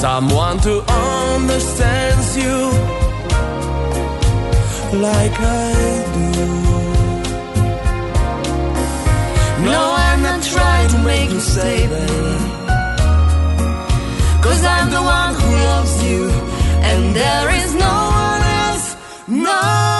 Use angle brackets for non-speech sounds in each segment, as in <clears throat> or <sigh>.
Someone to understand you like I do. No, I'm not trying to make you stay, baby. Cause I'm the one who loves you, and there is no one else. No.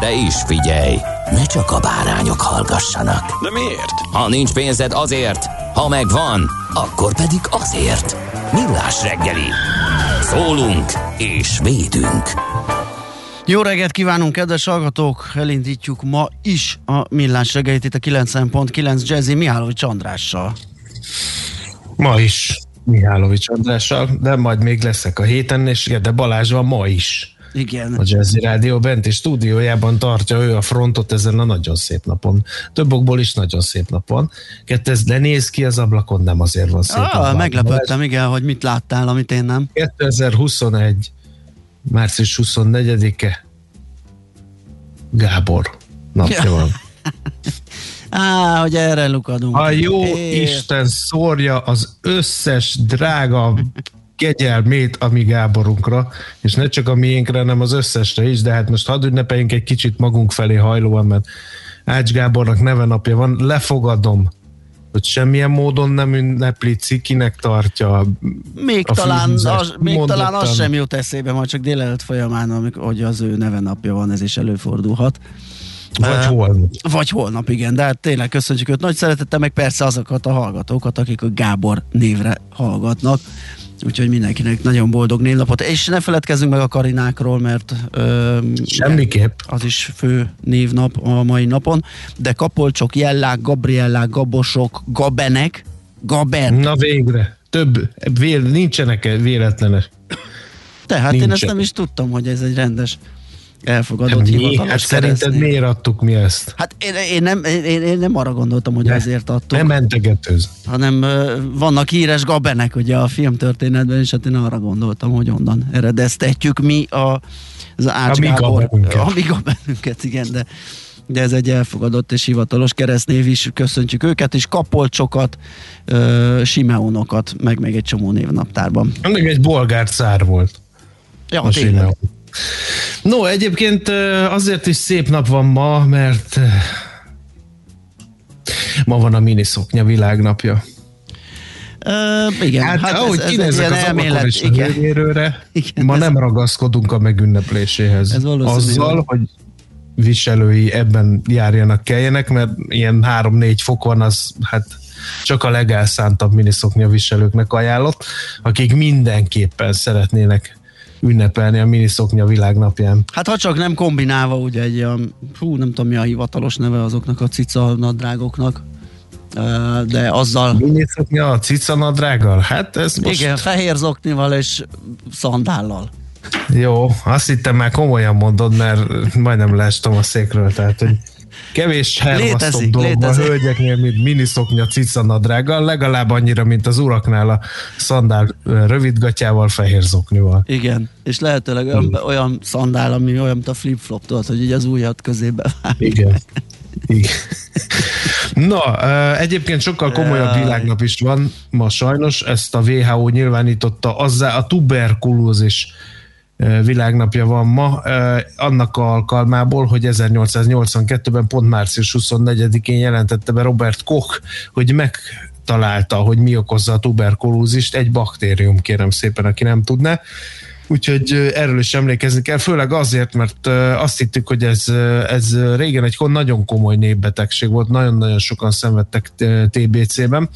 De is figyelj, ne csak a bárányok hallgassanak. De miért? Ha nincs pénzed azért, ha megvan, akkor pedig azért. Millás reggeli. Szólunk és védünk. Jó reggelt kívánunk, kedves hallgatók! Elindítjuk ma is a Millás reggelit itt a 90.9 Jazzy Mihálovics Andrással. Ma is Mihálovics Andrással, de majd még leszek a héten, és de Balázs van ma is. Igen. A Jazzy Rádió benti stúdiójában tartja ő a frontot ezen a nagyon szép napon. Több okból is nagyon szép napon. Kettez, de néz ki az ablakon, nem azért van szép. Ah, meglepődtem, igen, hogy mit láttál, amit én nem. 2021. március 24-e Gábor napja Ja. van. <laughs> Á, hogy erre lukadunk. A jó Isten szórja az összes drága kegyelmét a mi Gáborunkra, és ne csak a miénkre, hanem az összesre is, de hát most hadd ünnepeljünk egy kicsit magunk felé hajlóan, mert Ács Gábornak neve napja van, lefogadom, hogy semmilyen módon nem ünnepli, cikinek tartja. Még, a talán, az, még talán az mondottan. sem jut eszébe, majd csak délelőtt folyamán, amikor, hogy az ő neve napja van, ez is előfordulhat. Vagy holnap. Vagy holnap, igen, de hát tényleg köszönjük őt nagy szeretettel, meg persze azokat a hallgatókat, akik a Gábor névre hallgatnak. Úgyhogy mindenkinek nagyon boldog névnapot. És ne feledkezzünk meg a Karinákról, mert ö, Semmiképp. az is fő névnap a mai napon. De Kapolcsok, Jellák, Gabriellák, Gabosok, Gabenek, Gaben. Na végre. Több, vél, nincsenek véletlenek. Tehát én ezt nincsen. nem is tudtam, hogy ez egy rendes elfogadott mi? hivatalos Hát szerinted miért adtuk mi ezt? Hát én, én, nem, én, én nem arra gondoltam, hogy Ne. ezért adtuk, Nem mentegetőz. hanem vannak híres gabenek ugye a filmtörténetben, és hát én arra gondoltam, hogy onnan eredeztetjük mi a, az Ács A mi Gábor- gabenünket. A mi gabenünket, igen, de de ez egy elfogadott és hivatalos keresztnév is, köszöntjük őket, és kapolcsokat, ö, Simeonokat, meg még egy csomó névnaptárban. Még egy bolgár cár volt. Ja, a tényleg. Simeon. No, egyébként azért is szép nap van ma, mert ma van a miniszoknya világnapja. Ö, igen, Hát, hát ahogy ez, ez kinézek ilyen az elmélet, a igen. hőmérőre, <laughs> Igen, ma ez- nem ragaszkodunk a megünnepléséhez. Ez Azzal, hogy- hogy viselői ebben járjanak, keljenek, mert ilyen 3-4 fok van, az hát csak a legelszántabb miniszoknya viselőknek ajánlott, akik mindenképpen szeretnének ünnepelni a miniszoknya világnapján. Hát ha csak nem kombinálva ugye egy olyan, hú, nem tudom mi a hivatalos neve azoknak a cica nadrágoknak, de azzal, Miniszoknya a cicanadrággal? Hát ez most... igen, fehér zoknival és szandállal. Jó, azt hittem már komolyan mondod, mert majdnem leestem a székről, tehát hogy kevés hervasztóbb Létezik, dolog van a létezik. hölgyeknél, mint miniszoknya cicanadrággal, legalább annyira, mint az uraknál a szandál rövidgatjával, fehér zoknival. Igen, és lehetőleg olyan, olyan szandál, ami olyan, mint a flip-flop, tudod, hogy így az ujjat közébe vág. Igen. Igen. Na, egyébként sokkal komolyabb világnap is van ma sajnos, ezt a WHO nyilvánította, azzá a tuberkulózis világnapja van ma, annak alkalmából, hogy 1882-ben pont március 24-én jelentette be Robert Koch, hogy megtalálta, hogy mi okozza a tuberkulózist, egy baktérium, kérem szépen, aki nem tudná. Úgyhogy erről is emlékezni kell, főleg azért, mert azt hittük, hogy ez, ez régen egy nagyon komoly népbetegség volt, nagyon-nagyon sokan szenvedtek TBC-ben,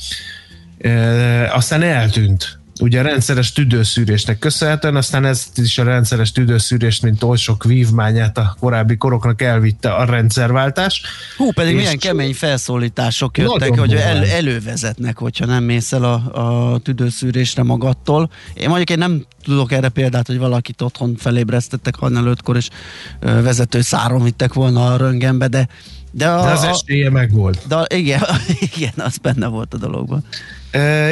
aztán eltűnt. Ugye a rendszeres tüdőszűrésnek köszönhetően, aztán ezt is a rendszeres tüdőszűrést, mint oly sok vívmányát a korábbi koroknak elvitte a rendszerváltás. Hú, pedig És- milyen kemény felszólítások jöttek, hogy el, elővezetnek, hogyha nem mész el a, a tüdőszűrésre magadtól. Én mondjuk én nem tudok erre példát, hogy valakit otthon felébresztettek hajnal ötkor, és vezető száron vittek volna a röngenbe, de de, a, De az esélye megvolt. de igen, <laughs> igen, az benne volt a dologban.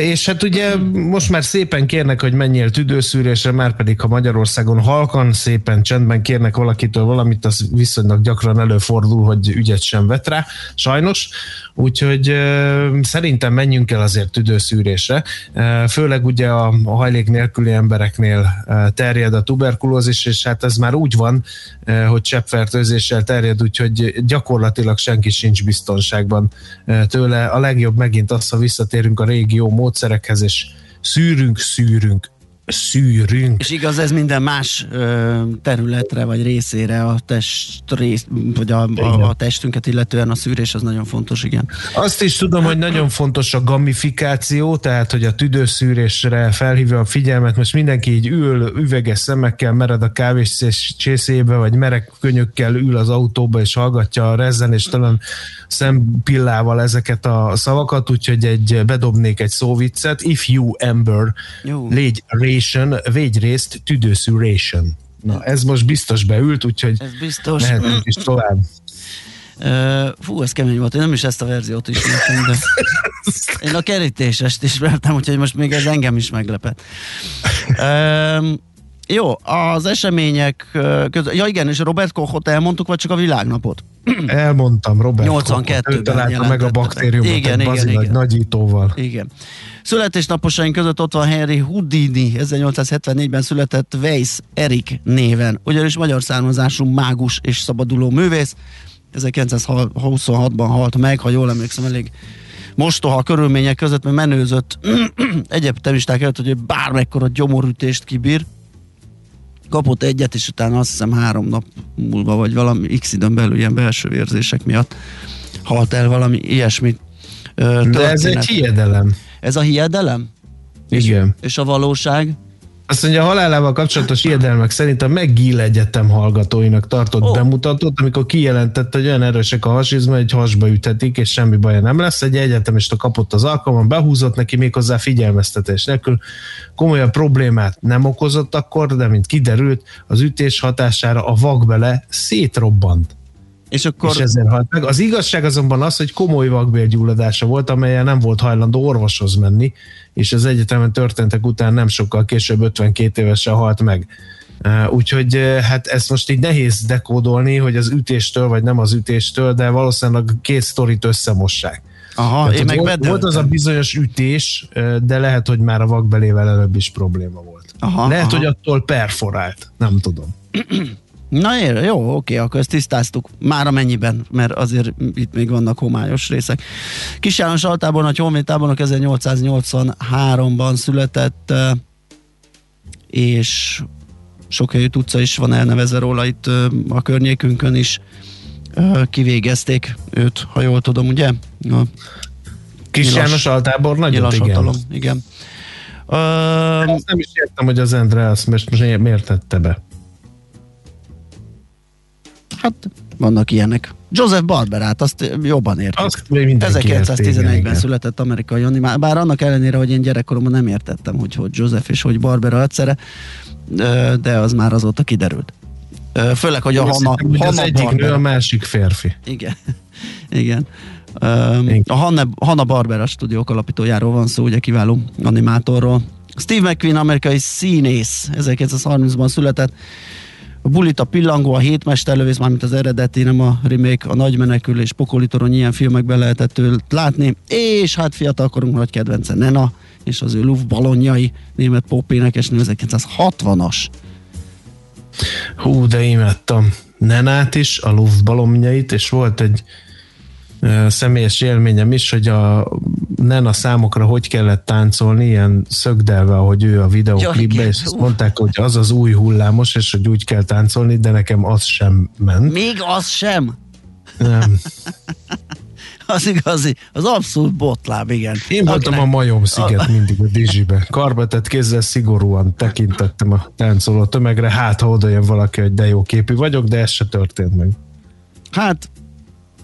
És hát ugye most már szépen kérnek, hogy menjél tüdőszűrésre, már pedig ha Magyarországon halkan, szépen csendben kérnek valakitől valamit, az viszonylag gyakran előfordul, hogy ügyet sem vet rá, sajnos. Úgyhogy szerintem menjünk el azért tüdőszűrésre. Főleg ugye a, a hajlék nélküli embereknél terjed a tuberkulózis, és hát ez már úgy van, hogy cseppfertőzéssel terjed, úgyhogy gyakorlatilag senki sincs biztonságban tőle. A legjobb megint az, ha visszatérünk a régi jó módszerekhez, és szűrünk, szűrünk, szűrünk. És igaz, ez minden más ö, területre vagy részére a test rész, vagy a, a, a testünket illetően a szűrés az nagyon fontos, igen. Azt is tudom, hogy nagyon fontos a gamifikáció, tehát hogy a tüdőszűrésre felhívja a figyelmet, most mindenki így ül, üveges szemekkel mered a kávés csészébe, vagy merek könyökkel ül az autóba, és hallgatja a rezzen, és talán szempillával ezeket a szavakat, úgyhogy egy, bedobnék egy szóviccet. If you ember, Jó. légy ration, végy részt, tüdőszűration. Na, ez most biztos beült, úgyhogy Ez biztos. mehetünk is tovább. Ö, fú, ez kemény volt. Én nem is ezt a verziót ismertem, de én a kerítésest ismertem, úgyhogy most még ez engem is meglepett. Ö, jó, az események között, ja igen, és Robert Kochot elmondtuk, vagy csak a világnapot? Elmondtam, Robert 82-ben Koch, ő találta meg a baktériumot Igen, egy igen, igen. nagyítóval. Igen. Születésnaposaink között ott van Henry Houdini, 1874-ben született Weiss Erik néven, ugyanis magyar származású mágus és szabaduló művész. 1926-ban halt meg, ha jól emlékszem, elég mostoha körülmények között, mert menőzött <clears throat> egyetemisták előtt, hogy bármekkora gyomorütést kibír. Kapott egyet, és utána azt hiszem három nap múlva, vagy valami x időn belül ilyen belső érzések miatt halt el valami ilyesmit. ö, De ez egy hiedelem. Ez a hiedelem? Igen. És a valóság? Azt mondja, a halálával kapcsolatos hiedelmek szerint a McGill Egyetem hallgatóinak tartott oh. bemutatót, amikor kijelentette, hogy olyan erősek a hasizma, hogy hasba üthetik, és semmi baja nem lesz. Egy egyetemista kapott az alkalmon, behúzott neki méghozzá figyelmeztetés nélkül. Komolyabb problémát nem okozott akkor, de mint kiderült, az ütés hatására a vakbele szétrobbant. És akkor... És ezért halt meg. Az igazság azonban az, hogy komoly vakbélgyulladása volt, amelyen nem volt hajlandó orvoshoz menni, és az egyetemen történtek után nem sokkal később 52 évesen halt meg. Úgyhogy hát ezt most így nehéz dekódolni, hogy az ütéstől, vagy nem az ütéstől, de valószínűleg két sztorit összemossák. Aha, hát, én meg volt, volt az a bizonyos ütés, de lehet, hogy már a vakbelével előbb is probléma volt. Aha, lehet, aha. hogy attól perforált, nem tudom. Na ér, jó, oké, akkor ezt tisztáztuk. Már amennyiben, mert azért itt még vannak homályos részek. Kis János Altában, a Honvédtábornok 1883-ban született, és sok helyütt utca is van elnevezve róla itt a környékünkön is. Kivégezték őt, ha jól tudom, ugye? A Kis nyilas, János Altábor nagyon igen. igen. Uh, azt nem is értem, hogy az Endre azt most miért tette be. Hát vannak ilyenek. Joseph Barberát, azt jobban értjük. Azt 1911-ben született amerikai Jani, bár annak ellenére, hogy én gyerekkoromban nem értettem, hogy hogy Joseph és hogy Barbera egyszerre, de az már azóta kiderült. Főleg, hogy a Hanna, Hanna az egyik Barbera. nő, a másik férfi. Igen. <laughs> Igen. A Hanna, Hanna Barbera stúdiók alapítójáról van szó, ugye kiváló animátorról. Steve McQueen, amerikai színész, 1930-ban született, a bulit, a pillangó, a hétmesterlövész, mármint az eredeti, nem a remake, a nagy menekülés, Pokolitoron ilyen filmekben lehetett látni, és hát fiatalkorunk nagy kedvence Nena, és az ő Luft balonjai, német pop énekesnő 1960-as. Hú, de imádtam Nenát is, a Luft balonjait, és volt egy személyes élményem is, hogy a Nena számokra hogy kellett táncolni, ilyen szögdelve, ahogy ő a videoklipbe, és azt mondták, hogy az az új hullámos, és hogy úgy kell táncolni, de nekem az sem ment. Még az sem? Nem. <laughs> az igazi, az abszolút botláb, igen. Én voltam Akinek... a majom sziget mindig a Dizsibe. Karbetett kézzel szigorúan tekintettem a táncoló tömegre, hát ha oda jön valaki, hogy de jó képű vagyok, de ez se történt meg. Hát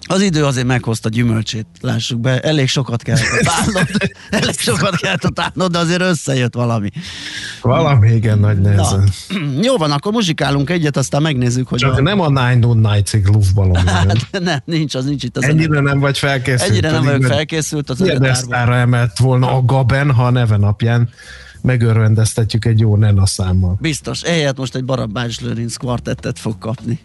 az idő azért meghozta gyümölcsét, lássuk be. Elég sokat kellett tálnod, <laughs> elég sokat kellett tálnod, de azért összejött valami. Valami, igen, nagy nehezen. <clears throat> Jó van, akkor muzsikálunk egyet, aztán megnézzük, hogy... Csak a... nem a Nine Noon Nights-ig luftballon. <laughs> Hát, nem, nincs, az nincs itt. Az Ennyire nem vagy felkészült. Ennyire nem vagyok felkészült. Az Érdesztára emelt volna a Gaben, ha a neve napján megörvendeztetjük egy jó Nena számmal. Biztos, ehelyett most egy Barabás Lőrinc kvartettet fog kapni.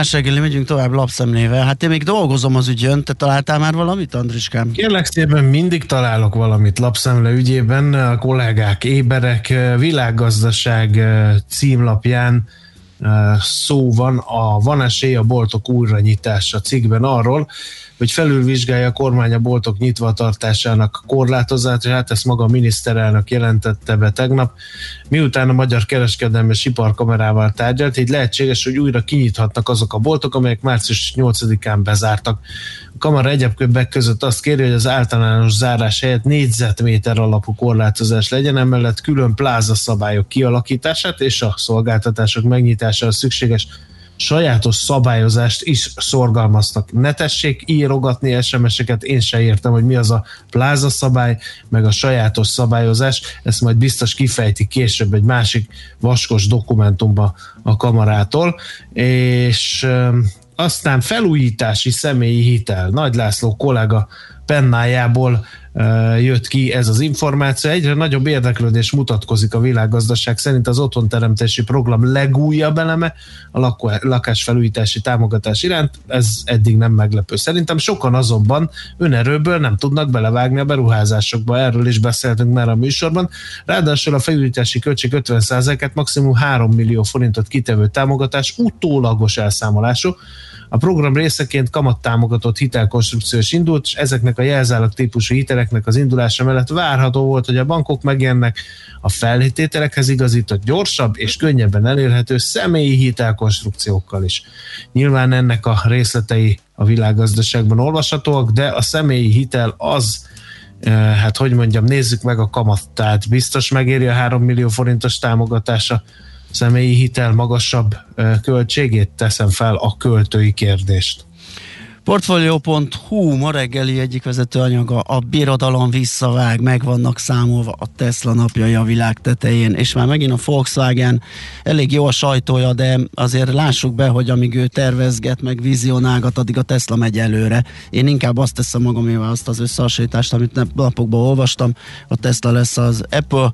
Millás reggeli, megyünk tovább lapszemlével. Hát én még dolgozom az ügyön, te találtál már valamit, Andriskám? Kérlek szépen mindig találok valamit lapszemle ügyében. A kollégák éberek, világgazdaság címlapján szó van a Van esély a boltok újranyitása cikkben arról, hogy felülvizsgálja a kormány a boltok nyitva tartásának korlátozását, ezt maga a miniszterelnök jelentette be tegnap. Miután a Magyar Kereskedelmi és Iparkamerával tárgyalt, így lehetséges, hogy újra kinyithatnak azok a boltok, amelyek március 8-án bezártak. A kamara egyéb között azt kéri, hogy az általános zárás helyett négyzetméter alapú korlátozás legyen, emellett külön pláza szabályok kialakítását és a szolgáltatások megnyitására szükséges sajátos szabályozást is szorgalmaztak. Ne tessék írogatni SMS-eket, én se értem, hogy mi az a pláza szabály, meg a sajátos szabályozás, ezt majd biztos kifejti később egy másik vaskos dokumentumba a kamarától, és aztán felújítási személyi hitel. Nagy László kollega pennájából jött ki ez az információ. Egyre nagyobb érdeklődés mutatkozik a világgazdaság szerint az otthonteremtési program legújabb eleme a lakásfelújítási támogatás iránt. Ez eddig nem meglepő. Szerintem sokan azonban önerőből nem tudnak belevágni a beruházásokba. Erről is beszéltünk már a műsorban. Ráadásul a felújítási költség 50%-et maximum 3 millió forintot kitevő támogatás utólagos elszámolású a program részeként kamattámogatott hitelkonstrukció is indult, és ezeknek a jelzálog típusú hiteleknek az indulása mellett várható volt, hogy a bankok megjelennek a feltételekhez igazított gyorsabb és könnyebben elérhető személyi hitelkonstrukciókkal is. Nyilván ennek a részletei a világgazdaságban olvashatóak, de a személyi hitel az, eh, hát hogy mondjam, nézzük meg a kamattát. Biztos megéri a 3 millió forintos támogatása személyi hitel magasabb költségét teszem fel a költői kérdést. Portfolio.hu ma reggeli egyik vezető anyaga a birodalom visszavág, meg vannak számolva a Tesla napjai a világ tetején, és már megint a Volkswagen elég jó a sajtója, de azért lássuk be, hogy amíg ő tervezget, meg vizionálgat, addig a Tesla megy előre. Én inkább azt teszem magamével azt az összehasonlítást, amit napokban olvastam, a Tesla lesz az Apple,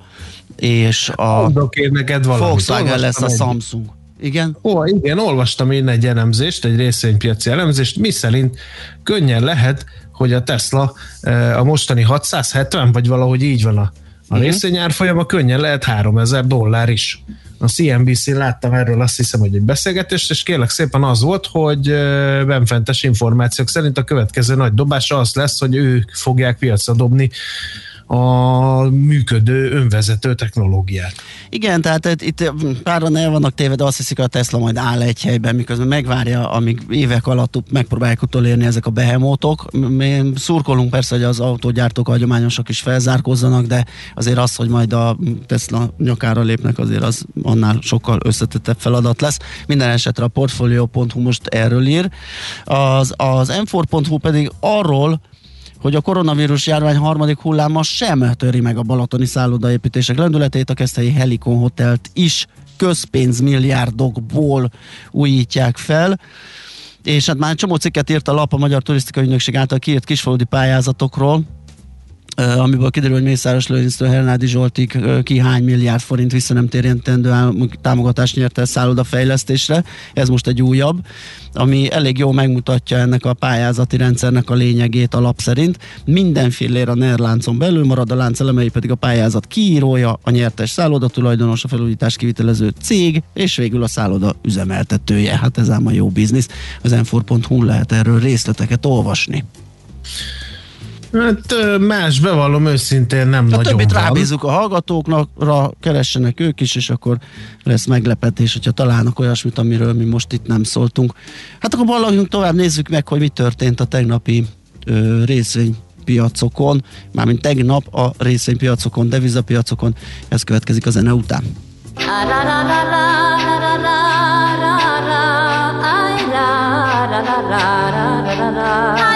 és a Volkswagen lesz a Samsung. Igen? Ó, igen, olvastam én egy elemzést, egy részvénypiaci elemzést, mi szerint könnyen lehet, hogy a Tesla a mostani 670, vagy valahogy így van a, a részvényárfolyama, könnyen lehet 3000 dollár is. A CNBC-n láttam erről azt hiszem, hogy egy beszélgetést, és kérlek szépen az volt, hogy benfentes információk szerint a következő nagy dobása az lesz, hogy ők fogják piacra dobni a működő önvezető technológiát. Igen, tehát itt páran el vannak téve, azt hiszik, a Tesla majd áll egy helyben, miközben megvárja, amíg évek alatt megpróbálják utolérni ezek a behemótok. Mi szurkolunk persze, hogy az autógyártók hagyományosak is felzárkozzanak, de azért az, hogy majd a Tesla nyakára lépnek, azért az annál sokkal összetettebb feladat lesz. Minden esetre a Portfolio.hu most erről ír. Az, az m pedig arról, hogy a koronavírus járvány harmadik hulláma sem töri meg a balatoni szállodaépítések lendületét, a Keszthelyi Helikon Hotelt is közpénzmilliárdokból újítják fel. És hát már csomó cikket írt a lap a Magyar Turisztikai Ügynökség által kiírt kisfaludi pályázatokról, amiből kiderül, hogy Mészáros Lőrinctől Hernádi Zsoltik ki hány milliárd forint vissza nem térjentendő támogatást nyert el szállodafejlesztésre. Ez most egy újabb, ami elég jól megmutatja ennek a pályázati rendszernek a lényegét a lap szerint. Minden fillér a NER belül marad, a lánc elemei pedig a pályázat kiírója, a nyertes szálloda tulajdonos, a felújítás kivitelező cég, és végül a szálloda üzemeltetője. Hát ez ám a jó biznisz. Az enfor.hu lehet erről részleteket olvasni. Hát más, bevallom őszintén nem a nagyon többit van. rábízunk a hallgatóknak, keressenek ők is, és akkor lesz meglepetés, hogyha találnak olyasmit, amiről mi most itt nem szóltunk. Hát akkor valahogy tovább, nézzük meg, hogy mi történt a tegnapi ö, részvénypiacokon, mármint tegnap a részvénypiacokon, devizapiacokon, ez következik a zene után. la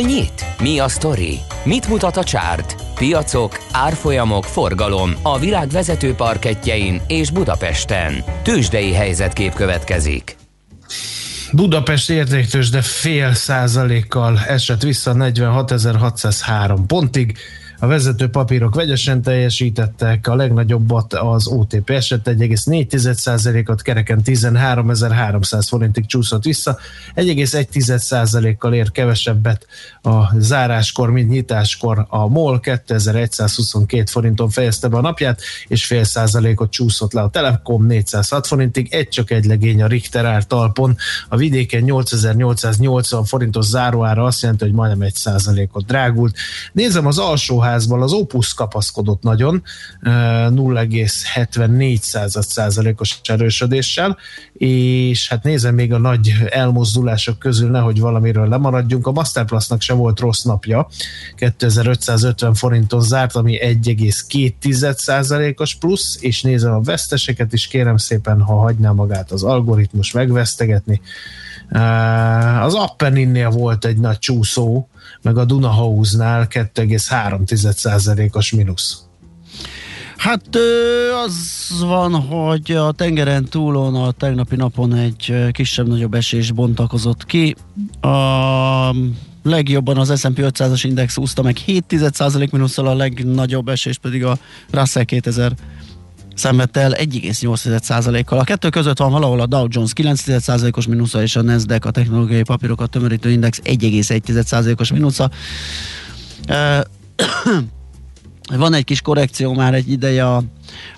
nyit? Mi a sztori? Mit mutat a csárt? Piacok, árfolyamok, forgalom a világ vezető parketjein és Budapesten. Tősdei helyzetkép következik. Budapest értéktős, de fél százalékkal esett vissza 46.603 pontig. A vezető papírok vegyesen teljesítettek, a legnagyobbat az OTP eset 1,4%-ot, kereken 13.300 forintig csúszott vissza, 1,1%-kal ér kevesebbet a záráskor, mint nyitáskor a MOL 2122 forinton fejezte be a napját, és fél százalékot csúszott le a Telekom 406 forintig, egy csak egy legény a Richter ár talpon, a vidéken 8880 forintos záróára azt jelenti, hogy majdnem egy százalékot drágult. Nézem az alsó házban az Opus kapaszkodott nagyon, 0,74 százalékos erősödéssel, és hát nézem még a nagy elmozdulások közül, nehogy valamiről lemaradjunk. A Masterplusnak sem volt rossz napja, 2550 forinton zárt, ami 1,2 százalékos plusz, és nézem a veszteseket is, kérem szépen, ha hagyná magát az algoritmus megvesztegetni. Az Appeninnél volt egy nagy csúszó, meg a Dunahouse-nál 2,3%-os mínusz. Hát az van, hogy a tengeren túlon a tegnapi napon egy kisebb-nagyobb esés bontakozott ki. A legjobban az S&P 500-as index úszta meg 7 mínusszal, a legnagyobb esés pedig a Russell 2000 szenvedte el 1,8%-kal. A kettő között van valahol a Dow Jones 9%-os mínusza és a Nasdaq a technológiai papírokat tömörítő index 1,1%-os mínusza. Van egy kis korrekció már egy ideje a,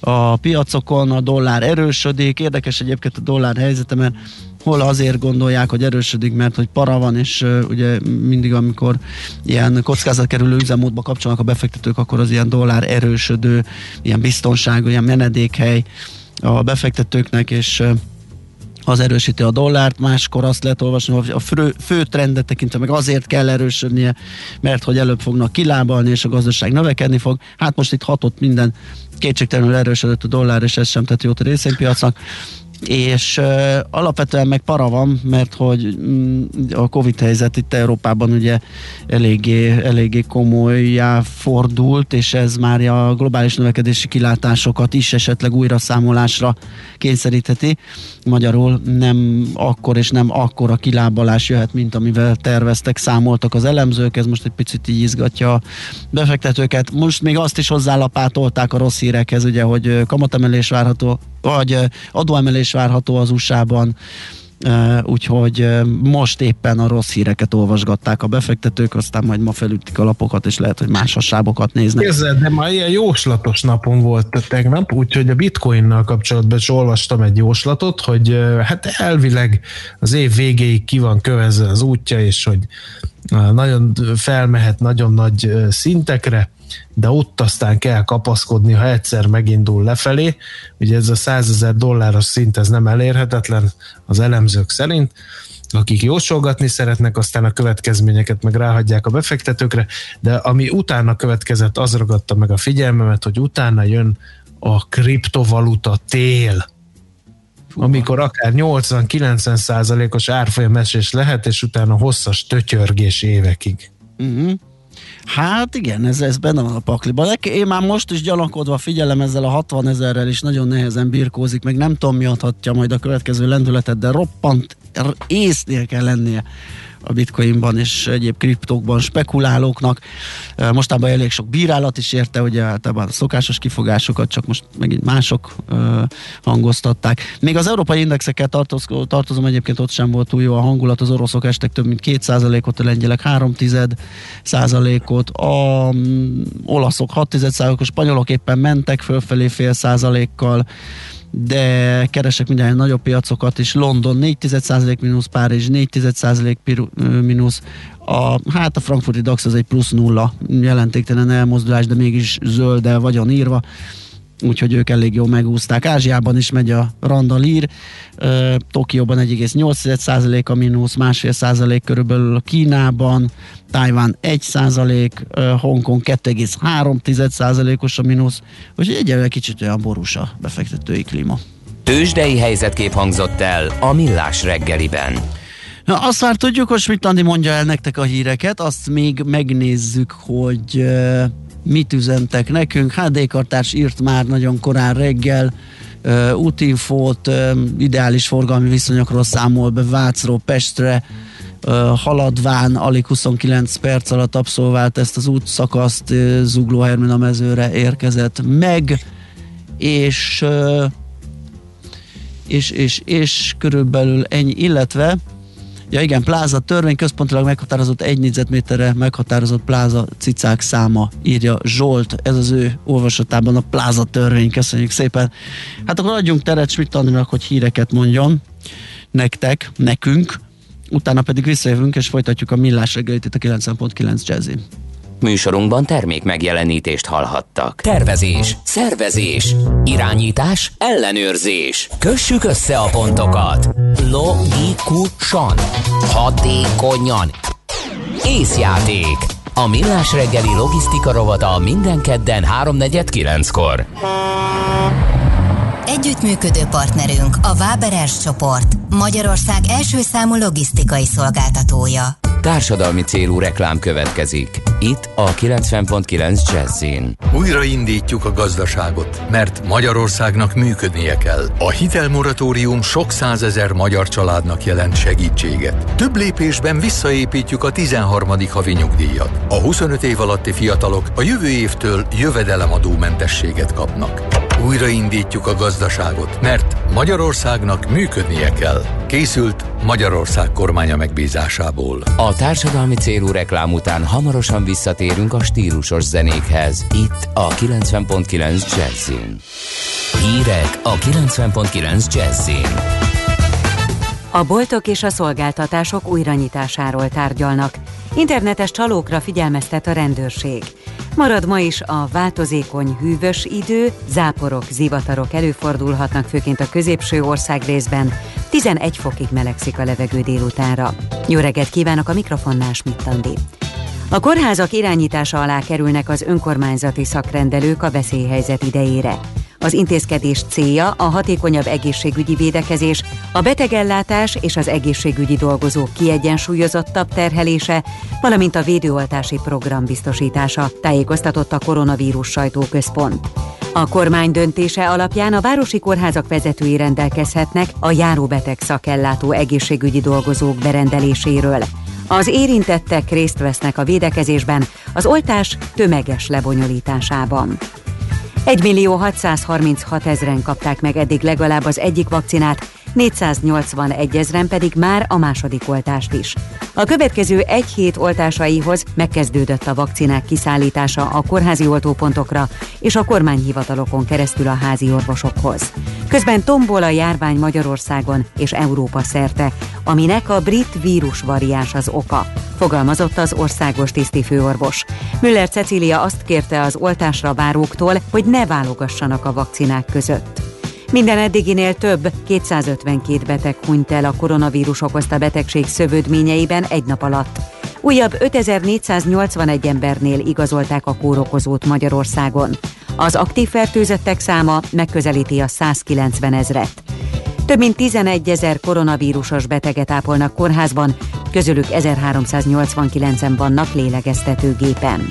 a piacokon, a dollár erősödik. Érdekes egyébként a dollár helyzete, mert hol azért gondolják, hogy erősödik, mert hogy para van, és uh, ugye mindig, amikor ilyen kerülő üzemmódba kapcsolnak a befektetők, akkor az ilyen dollár erősödő, ilyen biztonság, ilyen menedékhely a befektetőknek, és uh, az erősíti a dollárt, máskor azt lehet olvasni, hogy a fő, fő trendet tekintve meg azért kell erősödnie, mert hogy előbb fognak kilábalni, és a gazdaság növekedni fog. Hát most itt hatott minden, kétségtelenül erősödött a dollár, és ez sem tett jót a részvénypiacnak és uh, alapvetően meg para van, mert hogy mm, a Covid helyzet itt Európában ugye eléggé, eléggé komolyá fordult, és ez már a globális növekedési kilátásokat is esetleg újra számolásra kényszerítheti. Magyarul nem akkor és nem akkor a kilábalás jöhet, mint amivel terveztek, számoltak az elemzők, ez most egy picit így izgatja a befektetőket. Most még azt is hozzálapátolták a rossz hírekhez, ugye, hogy kamatemelés várható vagy adóemelés várható az USA-ban, úgyhogy most éppen a rossz híreket olvasgatták a befektetők, aztán majd ma felütik a lapokat, és lehet, hogy más hasábokat néznek. Kézzel, de ma ilyen jóslatos napon volt tegnap, úgyhogy a bitcoinnal kapcsolatban is olvastam egy jóslatot, hogy hát elvileg az év végéig ki van kövezve az útja, és hogy nagyon felmehet nagyon nagy szintekre, de ott aztán kell kapaszkodni, ha egyszer megindul lefelé. Ugye ez a 100 ezer dolláros szint, ez nem elérhetetlen az elemzők szerint, akik jósolgatni szeretnek, aztán a következményeket meg ráhagyják a befektetőkre, de ami utána következett, az ragadta meg a figyelmemet, hogy utána jön a kriptovaluta tél amikor akár 80-90 százalékos árfolyamesés lehet, és utána hosszas tötyörgés évekig. Uh-huh. Hát igen, ez, ez benne van a pakliban. Én már most is gyanakodva figyelem ezzel a 60 ezerrel is nagyon nehezen birkózik, meg nem tudom mi adhatja majd a következő lendületet, de roppant észnél kell lennie a bitcoinban és egyéb kriptókban spekulálóknak. Mostában elég sok bírálat is érte, ugye általában a szokásos kifogásokat csak most megint mások hangoztatták. Még az európai indexekkel tartoz, tartozom, egyébként ott sem volt túl jó a hangulat, az oroszok estek több mint 2%-ot, a lengyelek 3 százalékot, a um, olaszok 6 százalékos, spanyolok éppen mentek fölfelé fél százalékkal, de keresek minden nagyobb piacokat is. London 4,1% mínusz, Párizs 4,1% mínusz, a, hát a frankfurti DAX az egy plusz nulla, jelentéktelen elmozdulás, de mégis zöld vagyon írva úgyhogy ők elég jól megúzták. Ázsiában is megy a randalír, Tokióban 1,8% a mínusz, másfél százalék körülbelül Kínában, Tájván 1 százalék, Hongkong 2,3 százalékos a mínusz, úgyhogy egyelőre kicsit olyan borús a befektetői klíma. Tőzsdei helyzetkép hangzott el a Millás reggeliben. Na, azt már tudjuk, hogy mit Andi mondja el nektek a híreket, azt még megnézzük, hogy uh, mit üzentek nekünk. HD kartárs írt már nagyon korán reggel, uh, útinfót, uh, ideális forgalmi viszonyokról számol be Vácról Pestre, uh, haladván alig 29 perc alatt abszolvált ezt az útszakaszt, uh, Zugló Hermina mezőre érkezett meg, és uh, és, és, és körülbelül ennyi, illetve Ja igen, pláza törvény központilag meghatározott egy négyzetméterre meghatározott pláza cicák száma, írja Zsolt, ez az ő olvasatában a pláza törvény, köszönjük szépen. Hát akkor adjunk teret Schmidt Andrinak, hogy híreket mondjon nektek, nekünk, utána pedig visszajövünk és folytatjuk a millás reggelit itt a 90.9 Jazzin. Műsorunkban termék megjelenítést hallhattak. Tervezés, szervezés, irányítás, ellenőrzés. Kössük össze a pontokat. Logikusan, hatékonyan. Észjáték. A millás reggeli logisztika rovata minden kedden 3.49-kor. Együttműködő partnerünk a Váberes csoport, Magyarország első számú logisztikai szolgáltatója. Társadalmi célú reklám következik. Itt a 90.9 Jazzin. Újraindítjuk a gazdaságot, mert Magyarországnak működnie kell. A hitelmoratórium sok százezer magyar családnak jelent segítséget. Több lépésben visszaépítjük a 13. havi nyugdíjat. A 25 év alatti fiatalok a jövő évtől jövedelemadómentességet kapnak. Újraindítjuk a gazdaságot, mert Magyarországnak működnie kell. Készült Magyarország kormánya megbízásából. A társadalmi célú reklám után hamarosan visszatérünk a stílusos zenékhez. Itt a 90.9 Jazzin. Hírek a 90.9 Jazzin. A boltok és a szolgáltatások újranyitásáról tárgyalnak. Internetes csalókra figyelmeztet a rendőrség. Marad ma is a változékony hűvös idő, záporok, zivatarok előfordulhatnak főként a középső ország részben. 11 fokig melegszik a levegő délutánra. Jó reggelt kívánok a mikrofonnál Smittandi. A kórházak irányítása alá kerülnek az önkormányzati szakrendelők a veszélyhelyzet idejére. Az intézkedés célja a hatékonyabb egészségügyi védekezés, a betegellátás és az egészségügyi dolgozók kiegyensúlyozottabb terhelése, valamint a védőoltási program biztosítása, tájékoztatott a koronavírus sajtóközpont. A kormány döntése alapján a városi kórházak vezetői rendelkezhetnek a járóbeteg szakellátó egészségügyi dolgozók berendeléséről. Az érintettek részt vesznek a védekezésben, az oltás tömeges lebonyolításában. 1 millió 636 ezeren kapták meg eddig legalább az egyik vakcinát, 481 ezeren pedig már a második oltást is. A következő egy hét oltásaihoz megkezdődött a vakcinák kiszállítása a kórházi oltópontokra és a kormányhivatalokon keresztül a házi orvosokhoz. Közben tombol a járvány Magyarországon és Európa szerte, aminek a brit vírus variáns az oka, fogalmazott az országos tisztifőorvos. Müller Cecília azt kérte az oltásra váróktól, hogy ne válogassanak a vakcinák között. Minden eddiginél több, 252 beteg hunyt el a koronavírus okozta betegség szövődményeiben egy nap alatt. Újabb 5481 embernél igazolták a kórokozót Magyarországon. Az aktív fertőzöttek száma megközelíti a 190 ezret. Több mint 11 ezer koronavírusos beteget ápolnak kórházban, közülük 1389-en vannak lélegeztetőgépen.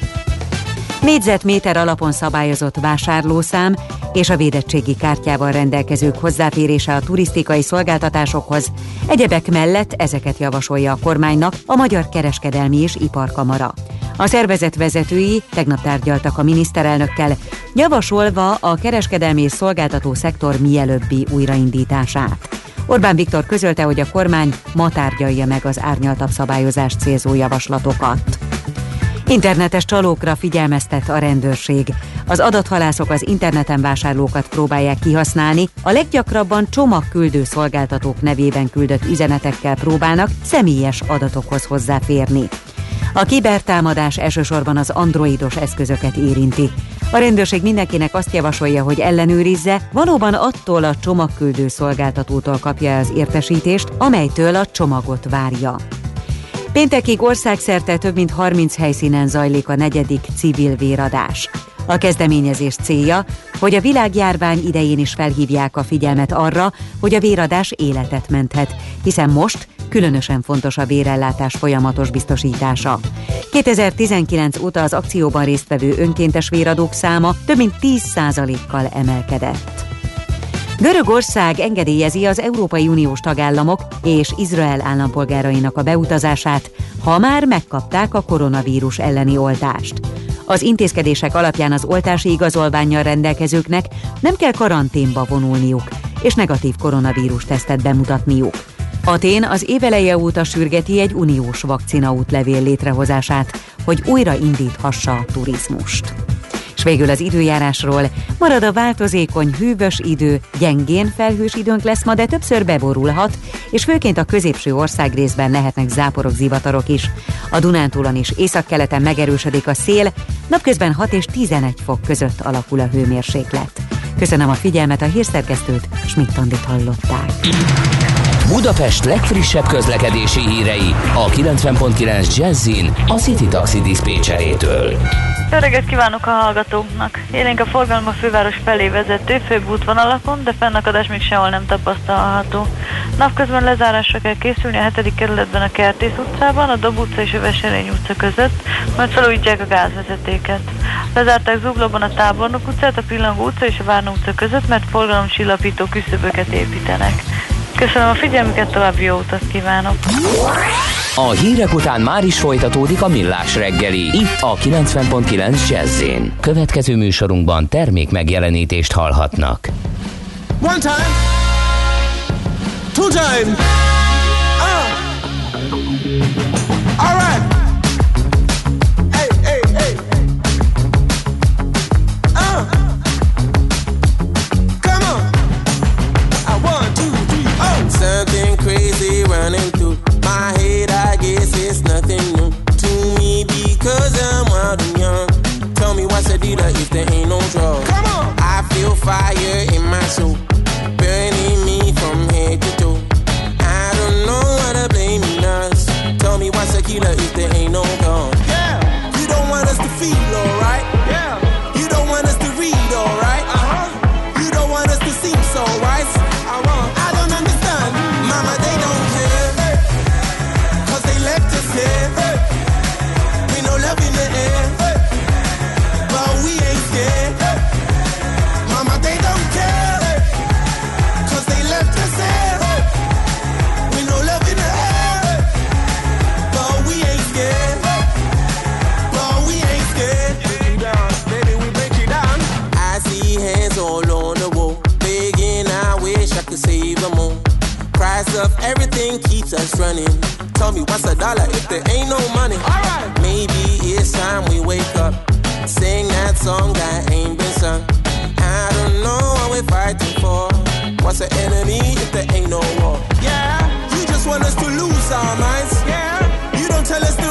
Négyzetméter alapon szabályozott vásárlószám és a védettségi kártyával rendelkezők hozzáférése a turisztikai szolgáltatásokhoz. Egyebek mellett ezeket javasolja a kormánynak a Magyar Kereskedelmi és Iparkamara. A szervezet vezetői tegnap tárgyaltak a miniszterelnökkel, javasolva a kereskedelmi és szolgáltató szektor mielőbbi újraindítását. Orbán Viktor közölte, hogy a kormány ma tárgyalja meg az árnyaltabb szabályozást célzó javaslatokat. Internetes csalókra figyelmeztet a rendőrség. Az adathalászok az interneten vásárlókat próbálják kihasználni, a leggyakrabban csomagküldő szolgáltatók nevében küldött üzenetekkel próbálnak személyes adatokhoz hozzáférni. A kibertámadás elsősorban az androidos eszközöket érinti. A rendőrség mindenkinek azt javasolja, hogy ellenőrizze, valóban attól a csomagküldő szolgáltatótól kapja az értesítést, amelytől a csomagot várja. Péntekig országszerte több mint 30 helyszínen zajlik a negyedik civil véradás. A kezdeményezés célja, hogy a világjárvány idején is felhívják a figyelmet arra, hogy a véradás életet menthet, hiszen most különösen fontos a bérellátás folyamatos biztosítása. 2019 óta az akcióban résztvevő önkéntes véradók száma több mint 10%-kal emelkedett. Görögország engedélyezi az Európai Uniós tagállamok és Izrael állampolgárainak a beutazását, ha már megkapták a koronavírus elleni oltást. Az intézkedések alapján az oltási igazolványjal rendelkezőknek nem kell karanténba vonulniuk, és negatív koronavírus tesztet bemutatniuk. Atén az éveleje óta sürgeti egy uniós vakcina útlevél létrehozását, hogy újra indíthassa a turizmust. És végül az időjárásról marad a változékony, hűvös idő, gyengén felhős időnk lesz ma, de többször beborulhat, és főként a középső ország részben lehetnek záporok, zivatarok is. A Dunántúlon is északkeleten megerősödik a szél, napközben 6 és 11 fok között alakul a hőmérséklet. Köszönöm a figyelmet, a hírszerkesztőt, Schmidt-Tandit hallották. Budapest legfrissebb közlekedési hírei a 90.9 Jazzin a City Taxi Dispécsejétől. Öreget kívánok a hallgatóknak! Élénk a forgalom a főváros felé vezető főbb útvonalakon, de fennakadás még sehol nem tapasztalható. Napközben lezárásra kell készülni a 7. kerületben a Kertész utcában, a Dob utca és a Veselény utca között, majd felújítják a gázvezetéket. Lezárták Zuglóban a Tábornok utcát, a Pillangó utca és a Várnó utca között, mert forgalomcsillapító küszöböket építenek. Köszönöm a figyelmüket, további jó utat kívánok! A hírek után már is folytatódik a millás reggeli, itt a 90.9 jazz Következő műsorunkban termék megjelenítést hallhatnak. One time, two time, uh. All right. Running through my head. I guess it's nothing new to me because I'm wild and young. Tell me what's the deal if there ain't no drug. Come on. I feel fire in my soul, burning me from head to toe. I don't know what to blame me us. Tell me what's the killer if there ain't no gun. Yeah. You don't want us to feel alright. Yeah. Price everything keeps us running. Tell me what's a dollar if there ain't no money? Alright. Maybe it's time we wake up, sing that song that ain't been sung. I don't know what we're fighting for. What's an enemy if there ain't no war? Yeah. You just want us to lose our minds. Yeah. You don't tell us the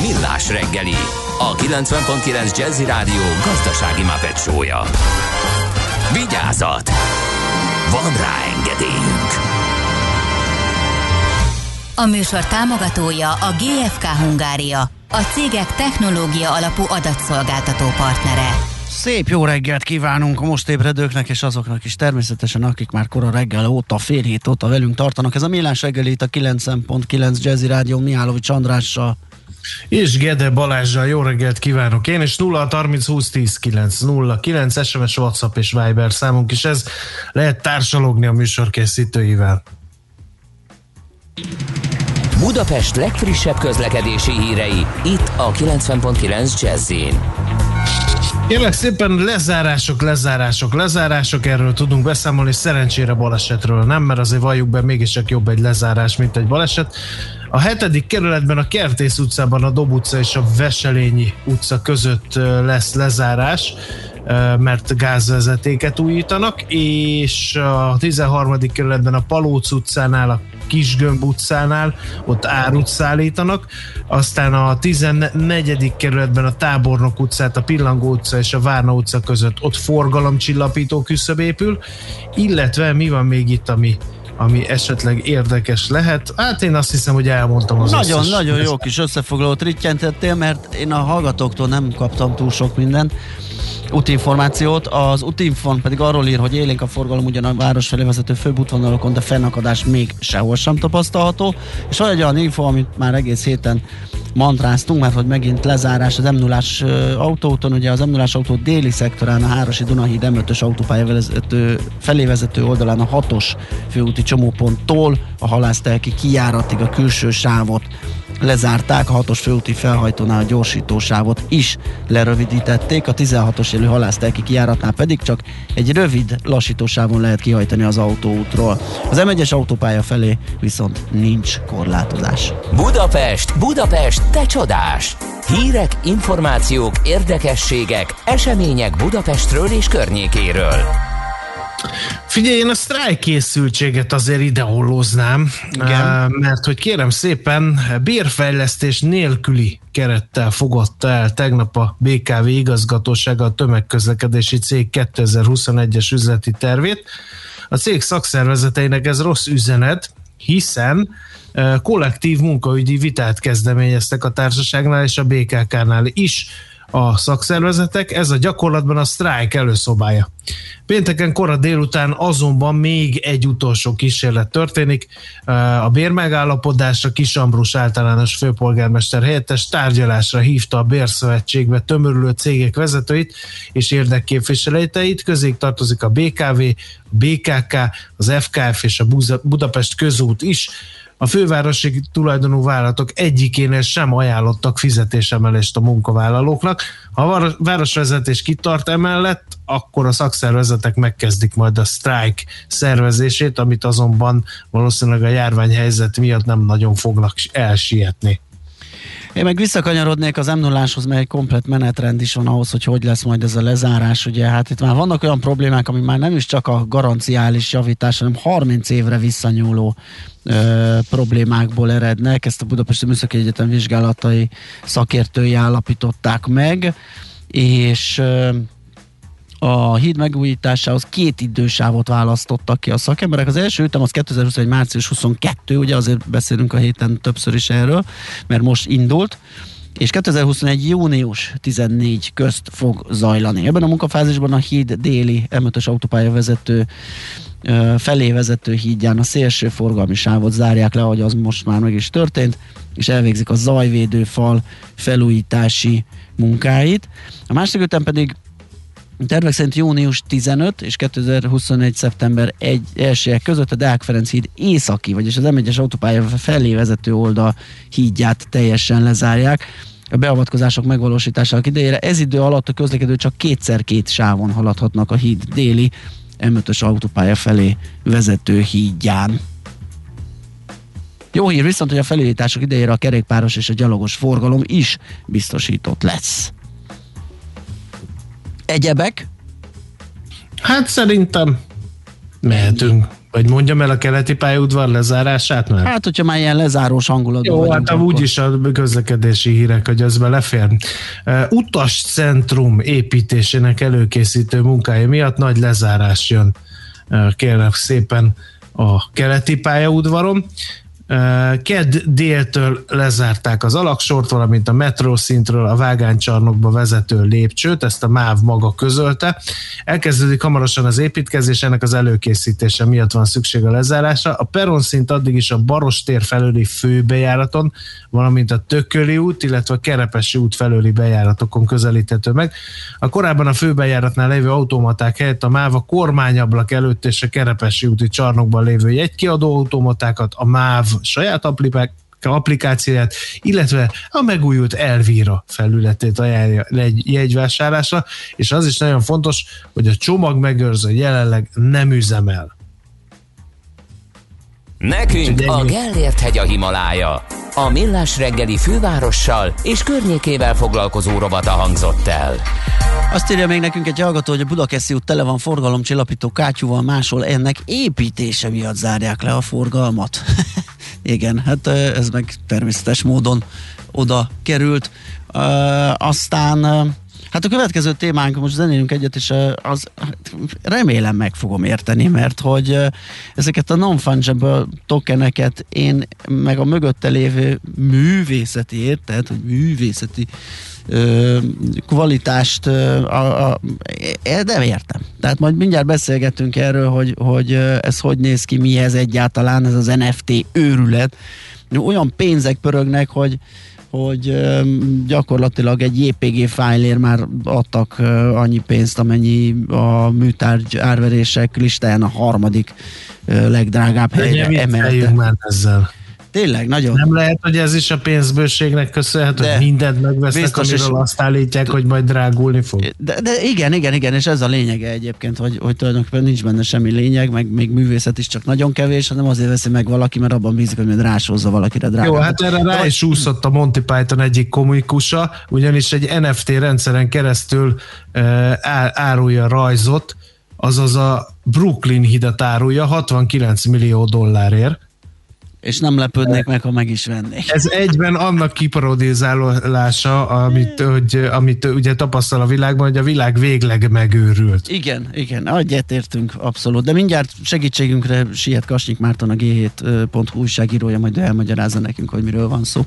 Millás reggeli, a 90.9 Jazzy Rádió gazdasági mapetsója. Vigyázat! Van rá engedélyünk! A műsor támogatója a GFK Hungária, a cégek technológia alapú adatszolgáltató partnere. Szép jó reggelt kívánunk a most ébredőknek, és azoknak is természetesen, akik már kora reggel óta, fél hét óta velünk tartanak. Ez a Millás reggel itt a 9.9 Jazzy Rádió Mihálovics Andrással. És Gede Balázsjal jó reggelt kívánok én, és 0 30 20 10 9 0 9 SMS, WhatsApp és Viber számunk is ez. Lehet társalogni a műsor készítőivel. Budapest legfrissebb közlekedési hírei, itt a 90.9 jazz Kérlek szépen lezárások, lezárások, lezárások, erről tudunk beszámolni, szerencsére balesetről nem, mert azért valljuk be, mégiscsak jobb egy lezárás, mint egy baleset. A hetedik kerületben a Kertész utcában a Dob utca és a Veselényi utca között lesz lezárás mert gázvezetéket újítanak, és a 13. kerületben a Palóc utcánál, a Kisgömb utcánál, ott árut szállítanak, aztán a 14. kerületben a Tábornok utcát, a Pillangó utca és a Várna utca között ott forgalomcsillapító küszöb épül, illetve mi van még itt, ami ami esetleg érdekes lehet. Hát én azt hiszem, hogy elmondtam az Nagyon, összes. nagyon jó kis összefoglalót rittyentettél, mert én a hallgatóktól nem kaptam túl sok mindent útinformációt. Az útinform pedig arról ír, hogy élénk a forgalom ugyan a város felé vezető főbútvonalakon, de fennakadás még sehol sem tapasztalható. És van egy olyan info, amit már egész héten mantráztunk, mert hogy megint lezárás az m 0 autóton, ugye az m 0 autó déli szektorán a Hárosi Dunahíd M5-ös autópálya vezető, felé vezető oldalán a 6-os főúti csomóponttól a halásztelki kijáratig a külső sávot lezárták, a hatos főúti felhajtónál a gyorsítósávot is lerövidítették, a 16-os élő halásztelki kijáratnál pedig csak egy rövid lassítósávon lehet kihajtani az autóútról. Az M1-es autópálya felé viszont nincs korlátozás. Budapest, Budapest, te csodás! Hírek, információk, érdekességek, események Budapestről és környékéről. Figyelj, én a sztrájk készültséget azért ideolóznám, Igen. mert hogy kérem szépen, bérfejlesztés nélküli kerettel fogadta el tegnap a BKV igazgatósága a tömegközlekedési cég 2021-es üzleti tervét. A cég szakszervezeteinek ez rossz üzenet, hiszen eh, kollektív munkaügyi vitát kezdeményeztek a társaságnál és a BKK-nál is a szakszervezetek, ez a gyakorlatban a sztrájk előszobája. Pénteken kora délután azonban még egy utolsó kísérlet történik. A bérmegállapodásra Kis Ambrus általános főpolgármester helyettes tárgyalásra hívta a bérszövetségbe tömörülő cégek vezetőit és érdekképviselőit. Közéig tartozik a BKV, BKK, az FKF és a Budapest közút is. A fővárosi tulajdonú vállalatok egyikénél sem ajánlottak fizetésemelést a munkavállalóknak. Ha a városvezetés kitart emellett, akkor a szakszervezetek megkezdik majd a sztrájk szervezését, amit azonban valószínűleg a járványhelyzet miatt nem nagyon fognak elsietni. Én meg visszakanyarodnék az m 0 mert egy komplet menetrend is van ahhoz, hogy hogy lesz majd ez a lezárás. Ugye hát itt már vannak olyan problémák, ami már nem is csak a garanciális javítás, hanem 30 évre visszanyúló ö, problémákból erednek. Ezt a Budapesti Műszaki Egyetem vizsgálatai szakértői állapították meg, és ö, a híd megújításához két idősávot választottak ki a szakemberek. Az első ütem az 2021. március 22, ugye azért beszélünk a héten többször is erről, mert most indult és 2021. június 14 közt fog zajlani. Ebben a munkafázisban a híd déli M5-ös autópálya vezető felé vezető hídján a szélső forgalmi sávot zárják le, ahogy az most már meg is történt, és elvégzik a zajvédő fal felújítási munkáit. A másik ütem pedig tervek szerint június 15 és 2021. szeptember 1 elsőek között a Deák Ferenc híd északi, vagyis az M1-es autópálya felé vezető oldal hídját teljesen lezárják a beavatkozások megvalósításának idejére. Ez idő alatt a közlekedő csak kétszer két sávon haladhatnak a híd déli M5-ös autópálya felé vezető hídján. Jó hír viszont, hogy a felújítások idejére a kerékpáros és a gyalogos forgalom is biztosított lesz. Egyebek? Hát szerintem mehetünk. Vagy mondjam el a keleti pályaudvar lezárását, mert... Hát, hogyha már ilyen lezárós hangulatban Jó, hát akkor- úgyis a közlekedési hírek, hogy az belefér. Uh, Utascentrum építésének előkészítő munkája miatt nagy lezárás jön uh, kérlek szépen a keleti pályaudvaron. Ked déltől lezárták az alaksort, valamint a metró szintről a vágánycsarnokba vezető lépcsőt, ezt a MÁV maga közölte. Elkezdődik hamarosan az építkezés, ennek az előkészítése miatt van szükség a lezárásra. A peron szint addig is a Barostér felőli főbejáraton, valamint a Tököli út, illetve a Kerepesi út felőli bejáratokon közelíthető meg. A korábban a főbejáratnál lévő automaták helyett a MÁV a kormányablak előtt és a Kerepesi úti csarnokban lévő jegykiadó automatákat, a MÁV saját applikák applikációját, illetve a megújult Elvira felületét ajánlja egy jegyvásárlásra, és az is nagyon fontos, hogy a csomag megőrző jelenleg nem üzemel. Nekünk a. Gellért hegy a Himalája. A Millás reggeli fővárossal és környékével foglalkozó rovata hangzott el. Azt írja még nekünk egy hallgató, hogy a Budakeszi út tele van forgalomcsillapító kátyúval, máshol ennek építése miatt zárják le a forgalmat. <laughs> Igen, hát ez meg természetes módon oda került. Aztán Hát a következő témánk, most zenélünk egyet, és az hát remélem meg fogom érteni, mert hogy ezeket a non-fungible tokeneket én meg a mögötte lévő művészeti, érted, hogy művészeti ö, kvalitást ö, a, a, nem értem. Tehát majd mindjárt beszélgetünk erről, hogy, hogy ez hogy néz ki, mi ez egyáltalán, ez az NFT őrület. Olyan pénzek pörögnek, hogy hogy gyakorlatilag egy JPG fájlért már adtak annyi pénzt, amennyi a műtárgy árverések listáján a harmadik legdrágább helyre emelte. már ezzel. Tényleg, nagyon. Nem lehet, hogy ez is a pénzbőségnek köszönhető, De. hogy mindent megvesznek, Biztos, amiről azt állítják, hogy majd drágulni fog. De, de igen, igen, igen, és ez a lényege egyébként, hogy, hogy tulajdonképpen nincs benne semmi lényeg, meg még művészet is csak nagyon kevés, hanem azért veszi meg valaki, mert abban bízik, hogy majd rásózza valakire drága. Jó, hát erre rá is úszott a Monty Python egyik komikusa, ugyanis egy NFT rendszeren keresztül uh, árulja rajzot, azaz a Brooklyn hidat árulja 69 millió dollárért. És nem lepődnék meg, ha meg is vennék. Ez egyben annak kiparodizálása, amit, hogy, amit ugye tapasztal a világban, hogy a világ végleg megőrült. Igen, igen, egyetértünk abszolút. De mindjárt segítségünkre siet Kasnyik Márton, a G7.hu újságírója, majd elmagyarázza nekünk, hogy miről van szó.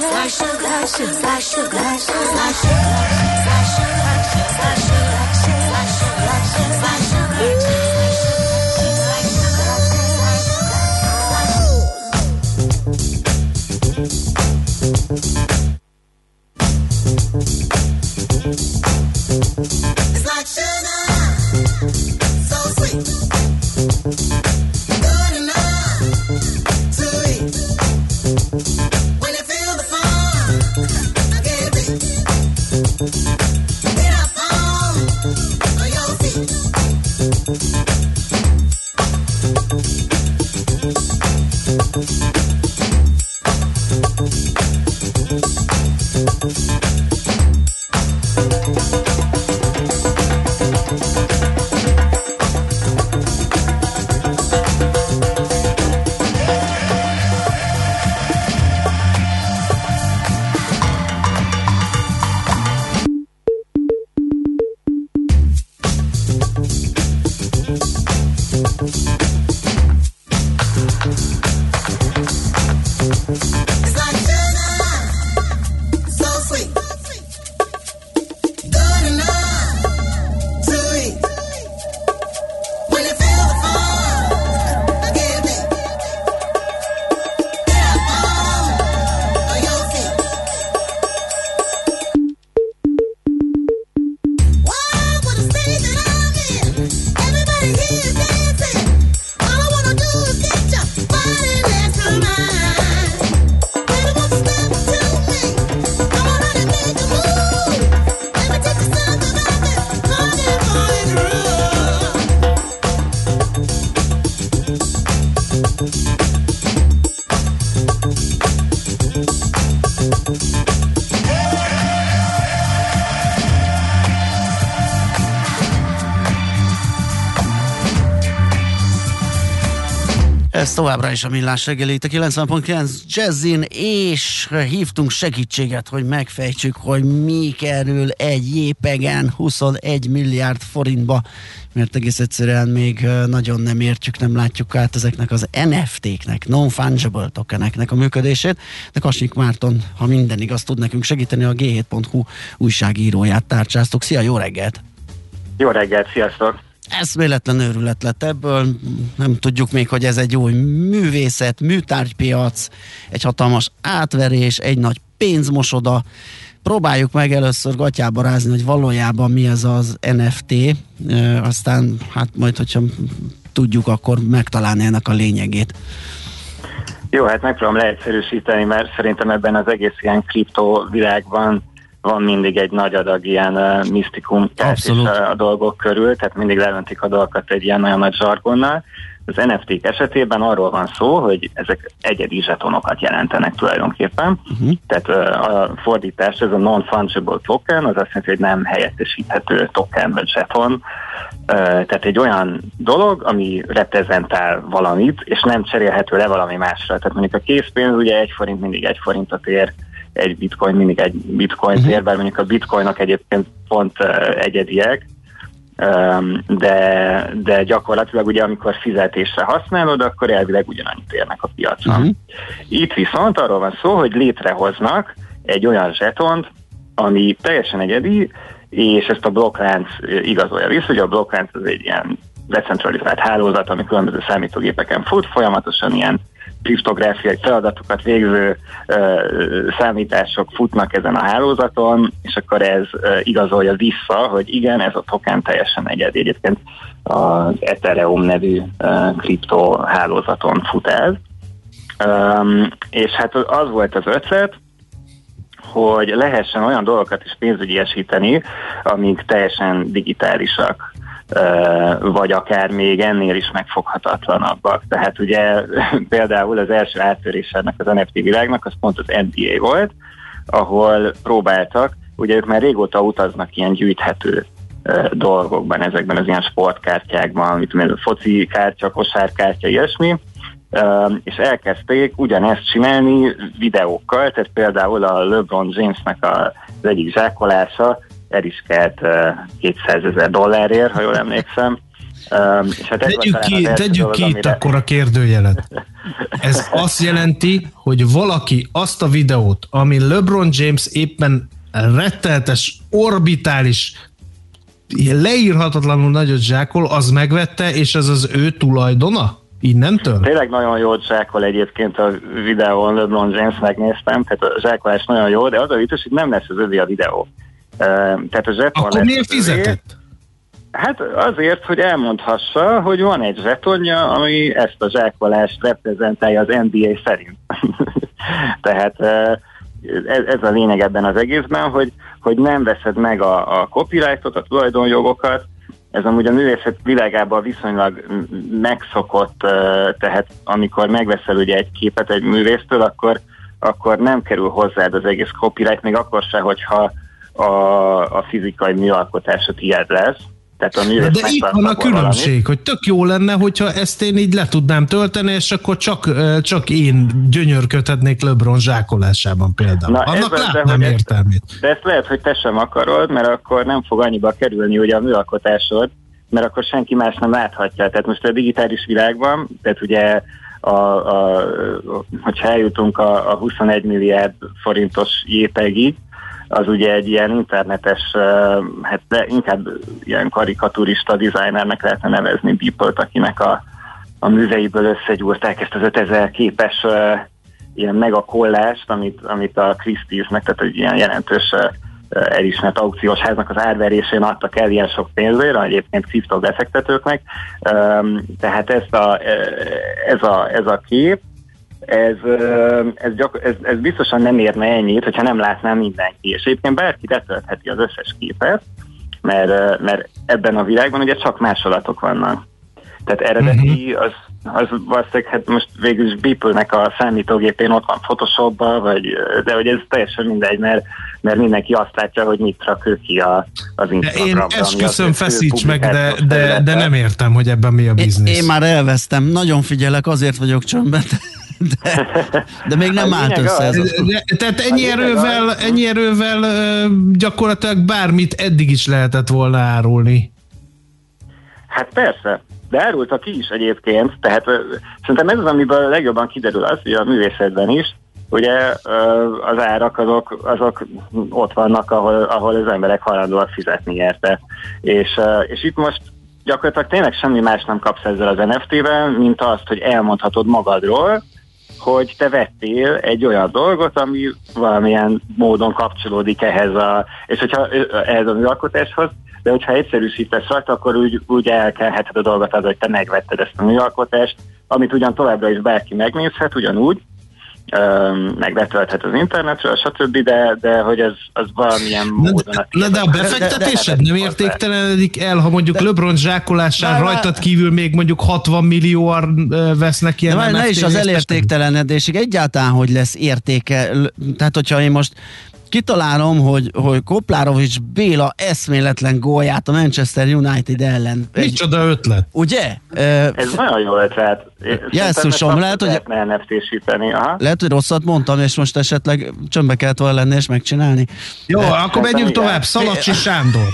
在手，在手，在手，在手。Továbbra is a millás reggeli, itt a 90.9 Jazzin, és hívtunk segítséget, hogy megfejtsük, hogy mi kerül egy jépegen 21 milliárd forintba, mert egész egyszerűen még nagyon nem értjük, nem látjuk át ezeknek az NFT-knek, non-fungible tokeneknek a működését, de Kasnyik Márton, ha minden igaz, tud nekünk segíteni, a g7.hu újságíróját tárcsáztuk. Szia, jó reggelt! Jó reggelt, sziasztok! Eszméletlen őrület lett ebből, nem tudjuk még, hogy ez egy új művészet, műtárgypiac, egy hatalmas átverés, egy nagy pénzmosoda. Próbáljuk meg először gatyába rázni, hogy valójában mi ez az NFT, aztán hát majd, hogyha tudjuk, akkor megtalálni ennek a lényegét. Jó, hát megpróbálom leegyszerűsíteni, mert szerintem ebben az egész ilyen kriptó világban van mindig egy nagy adag ilyen uh, misztikum is a, a dolgok körül, tehát mindig leventik a dolgokat egy ilyen nagyon nagy zsargonnal. Az NFT-k esetében arról van szó, hogy ezek egyedi zsetonokat jelentenek tulajdonképpen. Uh-huh. Tehát uh, a fordítás, ez a non-fungible token, az azt jelenti, hogy nem helyettesíthető token vagy zseton. Uh, tehát egy olyan dolog, ami reprezentál valamit, és nem cserélhető le valami másra. Tehát mondjuk a készpénz ugye egy forint mindig egy forintot ér, egy bitcoin mindig egy bitcoin uh-huh. ér, bár mondjuk a bitcoinok egyébként pont egyediek, de, de gyakorlatilag ugye amikor fizetésre használod, akkor elvileg ugyanannyit érnek a piacon. Uh-huh. Itt viszont arról van szó, hogy létrehoznak egy olyan zsetont, ami teljesen egyedi, és ezt a blokklánc igazolja vissza, hogy a blokklánc az egy ilyen decentralizált hálózat, ami különböző számítógépeken fut, folyamatosan ilyen kriptográfiai feladatokat végző számítások futnak ezen a hálózaton, és akkor ez igazolja vissza, hogy igen, ez a token teljesen egyedi. Egyébként az Ethereum nevű uh, kripto hálózaton fut ez. Um, és hát az volt az ötlet, hogy lehessen olyan dolgokat is pénzügyiesíteni, amik teljesen digitálisak vagy akár még ennél is megfoghatatlanabbak. Tehát ugye <laughs> például az első áttörés ennek az NFT világnak az pont az NBA volt, ahol próbáltak, ugye ők már régóta utaznak ilyen gyűjthető dolgokban, ezekben az ilyen sportkártyákban, mit tudom, foci kártya, kosárkártya, ilyesmi, és elkezdték ugyanezt csinálni videókkal, tehát például a LeBron Jamesnek az egyik zsákolása, el is kelt 200 ezer dollárért, ha jól emlékszem. és hát tegyük ki, tegyük ki itt akkor a kérdőjelet. Ez <laughs> azt jelenti, hogy valaki azt a videót, ami LeBron James éppen retteltes, orbitális, leírhatatlanul nagyot zsákol, az megvette, és ez az ő tulajdona? Innentől? Tényleg nagyon jó zsákol egyébként a videón, LeBron James megnéztem, tehát a zsákolás nagyon jó, de az a vicces, hogy nem lesz az övé a videó. Tehát a zseton Akkor miért fizetett? Hát azért, hogy elmondhassa, hogy van egy zsetonja, ami ezt a zsákolást reprezentálja az NBA szerint. <laughs> Tehát ez, ez a lényeg ebben az egészben, hogy, hogy nem veszed meg a, a copyrightot, a tulajdonjogokat, ez amúgy a művészet világában viszonylag megszokott, tehát amikor megveszel ugye egy képet egy művésztől, akkor, akkor nem kerül hozzád az egész copyright, még akkor se, hogyha a, a fizikai műalkotása tiéd lesz. Tehát a De, de itt van a különbség, valamit. hogy tök jó lenne, hogyha ezt én így le tudnám tölteni, és akkor csak, csak én gyönyörködhetnék LeBron zsákolásában például. Na Annak ez látnám értelmét. De ezt lehet, hogy te sem akarod, mert akkor nem fog annyiba kerülni ugye a műalkotásod, mert akkor senki más nem láthatja. Tehát most a digitális világban, tehát ugye a, a, hogyha eljutunk a, a 21 milliárd forintos jépegig, az ugye egy ilyen internetes, hát de inkább ilyen karikaturista designernek lehetne nevezni Beeple-t, akinek a, a műveiből összegyúrták ezt az 5000 képes ilyen megakollást, amit, amit a Christie's-nek, tehát egy ilyen jelentős elismert aukciós háznak az árverésén adtak el ilyen sok pénzért, egyébként kriptobefektetőknek. Tehát ezt a, ez, a, ez a kép, ez, ez, gyak, ez, ez biztosan nem érne ennyit, hogyha nem látná mindenki. És egyébként bárki letöltheti az összes képet, mert, mert ebben a világban ugye csak másolatok vannak. Tehát eredeti mhm. az, az valószínűleg, hát most végül is Beeple-nek a számítógépén ott van Photoshopban, vagy, de hogy ez teljesen mindegy, mert, mert mindenki azt látja, hogy mit rak ő ki a, az Instagramra. Én esküszöm, feszíts meg, de, de, de nem értem, hogy ebben mi a biznisz. Én, én már elvesztem, nagyon figyelek, azért vagyok csömbben. <laughs> De, de még nem állt össze ez az. De, tehát ennyi erővel, ennyi erővel gyakorlatilag bármit eddig is lehetett volna árulni. Hát persze, de árultak ki is egyébként, tehát szerintem ez az, amiből legjobban kiderül az, hogy a művészetben is, ugye az árak azok, azok ott vannak, ahol, ahol az emberek hajlandóak fizetni érte. És, és itt most gyakorlatilag tényleg semmi más nem kapsz ezzel az NFT-vel, mint azt, hogy elmondhatod magadról, hogy te vettél egy olyan dolgot, ami valamilyen módon kapcsolódik ehhez a, és hogyha ehhez a műalkotáshoz, de hogyha egyszerűsítesz rajta, akkor úgy, úgy elkelheted a dolgot az, hogy te megvetted ezt a műalkotást, amit ugyan továbbra is bárki megnézhet, ugyanúgy, meg betölthet az internetről, stb., de, de hogy ez az valamilyen módon... A de, de a befektetésed nem értéktelenedik el, ha mondjuk de, LeBron zsákolásán de, rajtad kívül még mondjuk 60 millióan vesznek ilyen de ne is az elértéktelenedésig egyáltalán, hogy lesz értéke. Tehát, hogyha én most kitalálom, hogy, hogy Koplárovics Béla eszméletlen gólját a Manchester United ellen. Micsoda ötlet. Ugye? Ez nagyon jó ötlet. Jesszusom, lehet, hogy... Lehet, hogy rosszat mondtam, és most esetleg csömbbe kellett volna lenni és megcsinálni. Jó, De, akkor menjünk tovább. Szalacsi Sándor.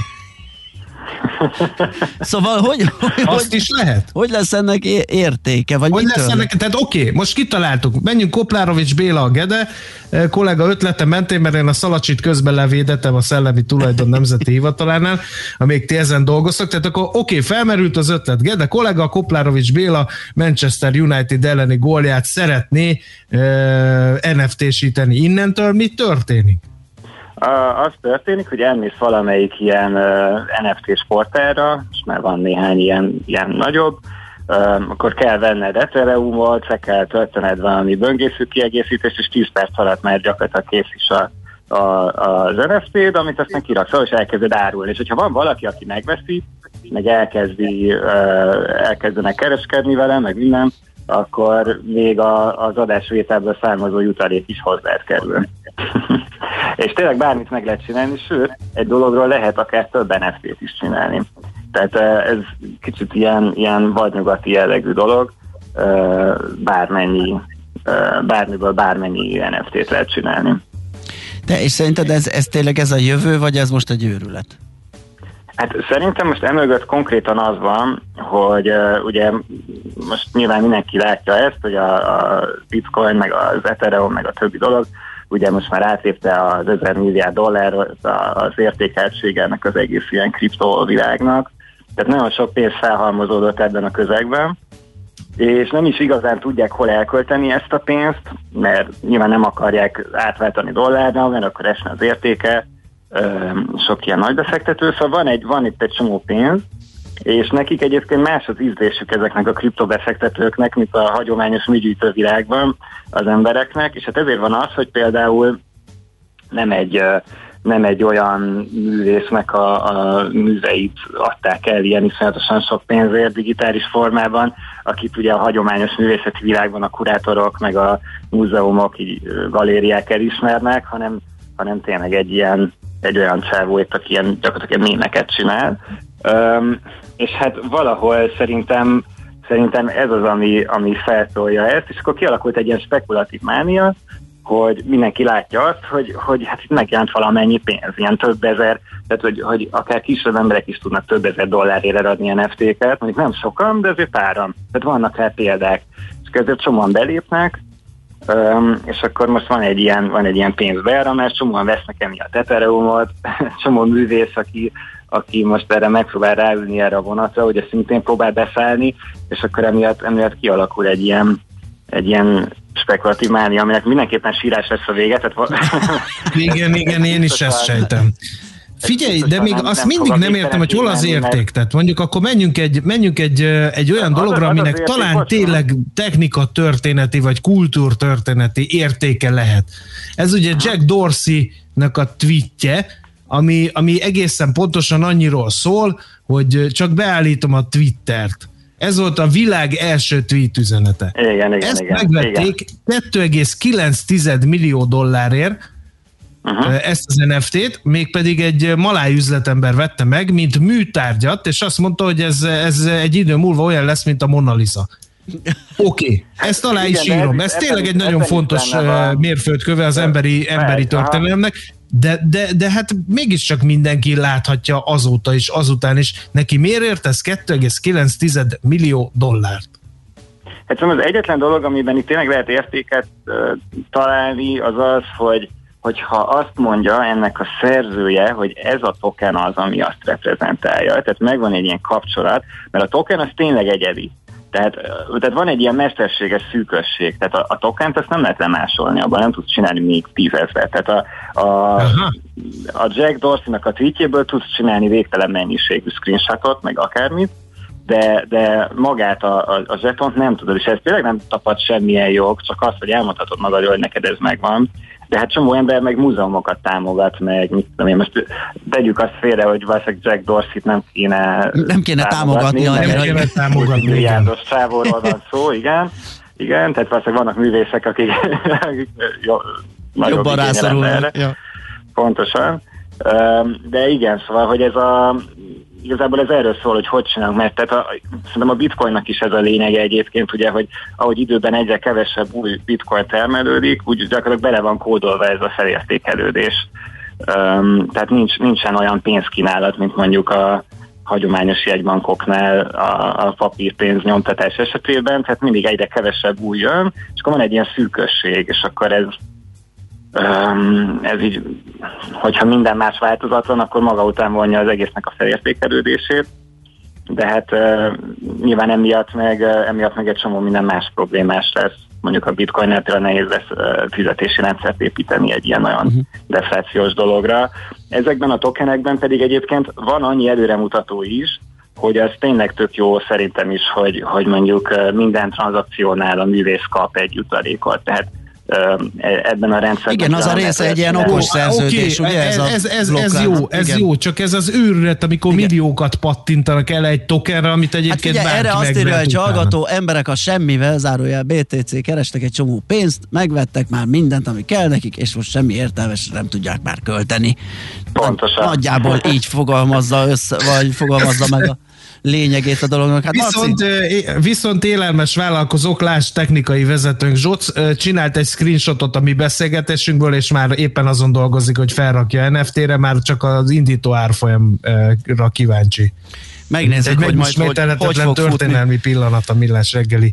<laughs> szóval hogy, hogy, Azt hogy, is lehet? Hogy lesz ennek értéke? Vagy hogy mitől? lesz ennek, tehát oké, okay, most kitaláltuk, menjünk Koplárovics Béla a Gede, eh, kollega ötlete mentén, mert én a Szalacsit közben levédetem a Szellemi Tulajdon Nemzeti Hivatalánál, amíg ti ezen dolgoztok, tehát akkor oké, okay, felmerült az ötlet, Gede kollega, Koplárovics Béla Manchester United elleni gólját szeretné uh, eh, NFT-síteni. Innentől mi történik? Az történik, hogy elmész valamelyik ilyen NFT sportára, és már van néhány ilyen, ilyen nagyobb, akkor kell venned Ethereum-ot, se kell töltened valami böngésző kiegészítést, és 10 perc alatt már gyakorlatilag kész is a, a, az NFT-d, amit aztán kiraksz, és elkezded árulni. És hogyha van valaki, aki megveszi, meg elkezdi, elkezdenek kereskedni vele, meg minden, akkor még a, az adásvételből származó jutalék is hozzád kerül. És tényleg bármit meg lehet csinálni, sőt, egy dologról lehet akár több NFT-t is csinálni. Tehát ez kicsit ilyen, ilyen vadnyugati jellegű dolog, bármennyi, bármiből bármennyi NFT-t lehet csinálni. De és szerinted ez, ez tényleg ez a jövő, vagy ez most egy őrület? Hát szerintem most emögött konkrétan az van, hogy uh, ugye most nyilván mindenki látja ezt, hogy a, a Bitcoin, meg az Ethereum, meg a többi dolog, ugye most már átlépte az 1000 milliárd dollár az értékeltség ennek az egész ilyen kriptovilágnak. Tehát nagyon sok pénz felhalmozódott ebben a közegben, és nem is igazán tudják hol elkölteni ezt a pénzt, mert nyilván nem akarják átváltani dollárra, mert akkor esne az értéke, sok ilyen nagy befektető, szóval van, egy, van itt egy csomó pénz, és nekik egyébként más az ízlésük ezeknek a kriptobefektetőknek, mint a hagyományos műgyűjtő világban az embereknek, és hát ezért van az, hogy például nem egy, nem egy olyan művésznek a, a műveit adták el ilyen iszonyatosan sok pénzért digitális formában, akit ugye a hagyományos művészeti világban a kurátorok, meg a múzeumok, így galériák elismernek, hanem, hanem tényleg egy ilyen egy olyan csávó aki ilyen gyakorlatilag mémeket csinál. Um, és hát valahol szerintem szerintem ez az, ami, ami feltolja ezt, és akkor kialakult egy ilyen spekulatív mánia, hogy mindenki látja azt, hogy, hogy hát itt megjelent valamennyi pénz, ilyen több ezer, tehát hogy, hogy akár kisebb emberek is tudnak több ezer dollárért adni NFT-ket, mondjuk nem sokan, de azért páran, tehát vannak rá példák. És ezért csomóan belépnek, Um, és akkor most van egy ilyen, van egy ilyen pénzbeáramlás, csomóan vesznek emiatt Ethereumot, <laughs> csomó művész, aki, aki most erre megpróbál ráülni erre a vonatra, ugye szintén próbál beszállni, és akkor emiatt, emiatt kialakul egy ilyen, egy ilyen spekulatív mánia, aminek mindenképpen sírás lesz a vége. Tehát... <laughs> igen, igen, én is ezt sejtem. Figyelj, de még nem, azt nem mindig nem értem, hogy hol az érték. Mert... Tehát mondjuk akkor menjünk egy, menjünk egy, egy olyan az, dologra, az aminek az talán érték, tényleg technika történeti vagy kultúrtörténeti értéke lehet. Ez ugye Jack Dorsey-nek a tweetje, ami, ami egészen pontosan annyiról szól, hogy csak beállítom a Twittert. Ez volt a világ első tweet üzenete. Igen, igen, Ezt igen, megvették igen. 2,9 millió dollárért, uh-huh. ezt az NFT-t, mégpedig egy maláj üzletember vette meg, mint műtárgyat, és azt mondta, hogy ez, ez egy idő múlva olyan lesz, mint a Mona Lisa. Oké, okay. ezt alá is írom. Ez, ez tényleg egy nagyon fontos mérföldköve az emberi, emberi történelemnek, de, de, de hát mégiscsak mindenki láthatja azóta is, azután is. Neki miért ért ez 2,9 millió dollárt? Hát szóval az egyetlen dolog, amiben itt tényleg lehet értéket uh, találni, az az, hogy hogyha azt mondja ennek a szerzője, hogy ez a token az, ami azt reprezentálja. Tehát megvan egy ilyen kapcsolat, mert a token az tényleg egyedi. Tehát, tehát van egy ilyen mesterséges szűkösség, tehát a, a tokent ezt nem lehet lemásolni, abban nem tudsz csinálni még tízezret. Tehát a, a, a Jack Dorsey-nak a tweetjéből tudsz csinálni végtelen mennyiségű screenshotot, meg akármit, de, de magát a, a, a zsetont nem tudod, és ez tényleg nem tapad semmilyen jog, csak azt, hogy elmondhatod magad, hogy neked ez megvan, de hát csomó ember meg múzeumokat támogat, meg mit tudom én, most tegyük azt félre, hogy valószínűleg Jack Dorsey-t nem kéne Nem kéne támogatni, támogatni nem kéne támogatni. Milliárdos sávorról van szó, igen. Igen, tehát valószínűleg vannak művészek, akik jó, jobban rászorulnak. Ja. Pontosan. De igen, szóval, hogy ez a igazából ez erről szól, hogy hogy csinálunk, mert tehát a, szerintem a bitcoinnak is ez a lényege egyébként, ugye, hogy ahogy időben egyre kevesebb új bitcoin termelődik, úgy gyakorlatilag bele van kódolva ez a felértékelődés. Um, tehát nincs, nincsen olyan pénzkínálat, mint mondjuk a hagyományos jegybankoknál a, a papírpénz nyomtatás esetében, tehát mindig egyre kevesebb új jön, és akkor van egy ilyen szűkösség, és akkor ez ez így, hogyha minden más változatlan, akkor maga után vonja az egésznek a felértékelődését, de hát nyilván emiatt meg, emiatt meg egy csomó minden más problémás lesz. Mondjuk a bitcoin például nehéz lesz fizetési rendszert építeni egy ilyen nagyon uh-huh. deflációs dologra. Ezekben a tokenekben pedig egyébként van annyi előremutató is, hogy ez tényleg tök jó szerintem is, hogy, hogy mondjuk minden tranzakciónál a művész kap egy jutalékot. Tehát ebben a rendszerben. Igen, az a része egy ilyen okos szerződés, okay, ugye? Ez, ez, ez, ez, jó, ez Igen. jó, csak ez az őrület, amikor Igen. milliókat pattintanak el egy tokenre, amit egyébként hát figyelj, erre azt írja egy hallgató, emberek a semmivel, zárójel BTC, kerestek egy csomó pénzt, megvettek már mindent, ami kell nekik, és most semmi értelmes nem tudják már költeni. Pontosan. Nagyjából így fogalmazza össze, vagy fogalmazza meg a <laughs> lényegét a dolognak. Hát viszont, viszont élelmes vállalkozók, láss technikai vezetőnk Zsoc, csinált egy screenshotot a mi beszélgetésünkből, és már éppen azon dolgozik, hogy felrakja NFT-re, már csak az indító árfolyamra kíváncsi. Megnézzük, hogy majd hogy, hogy fog történelmi futni. pillanat a millás reggeli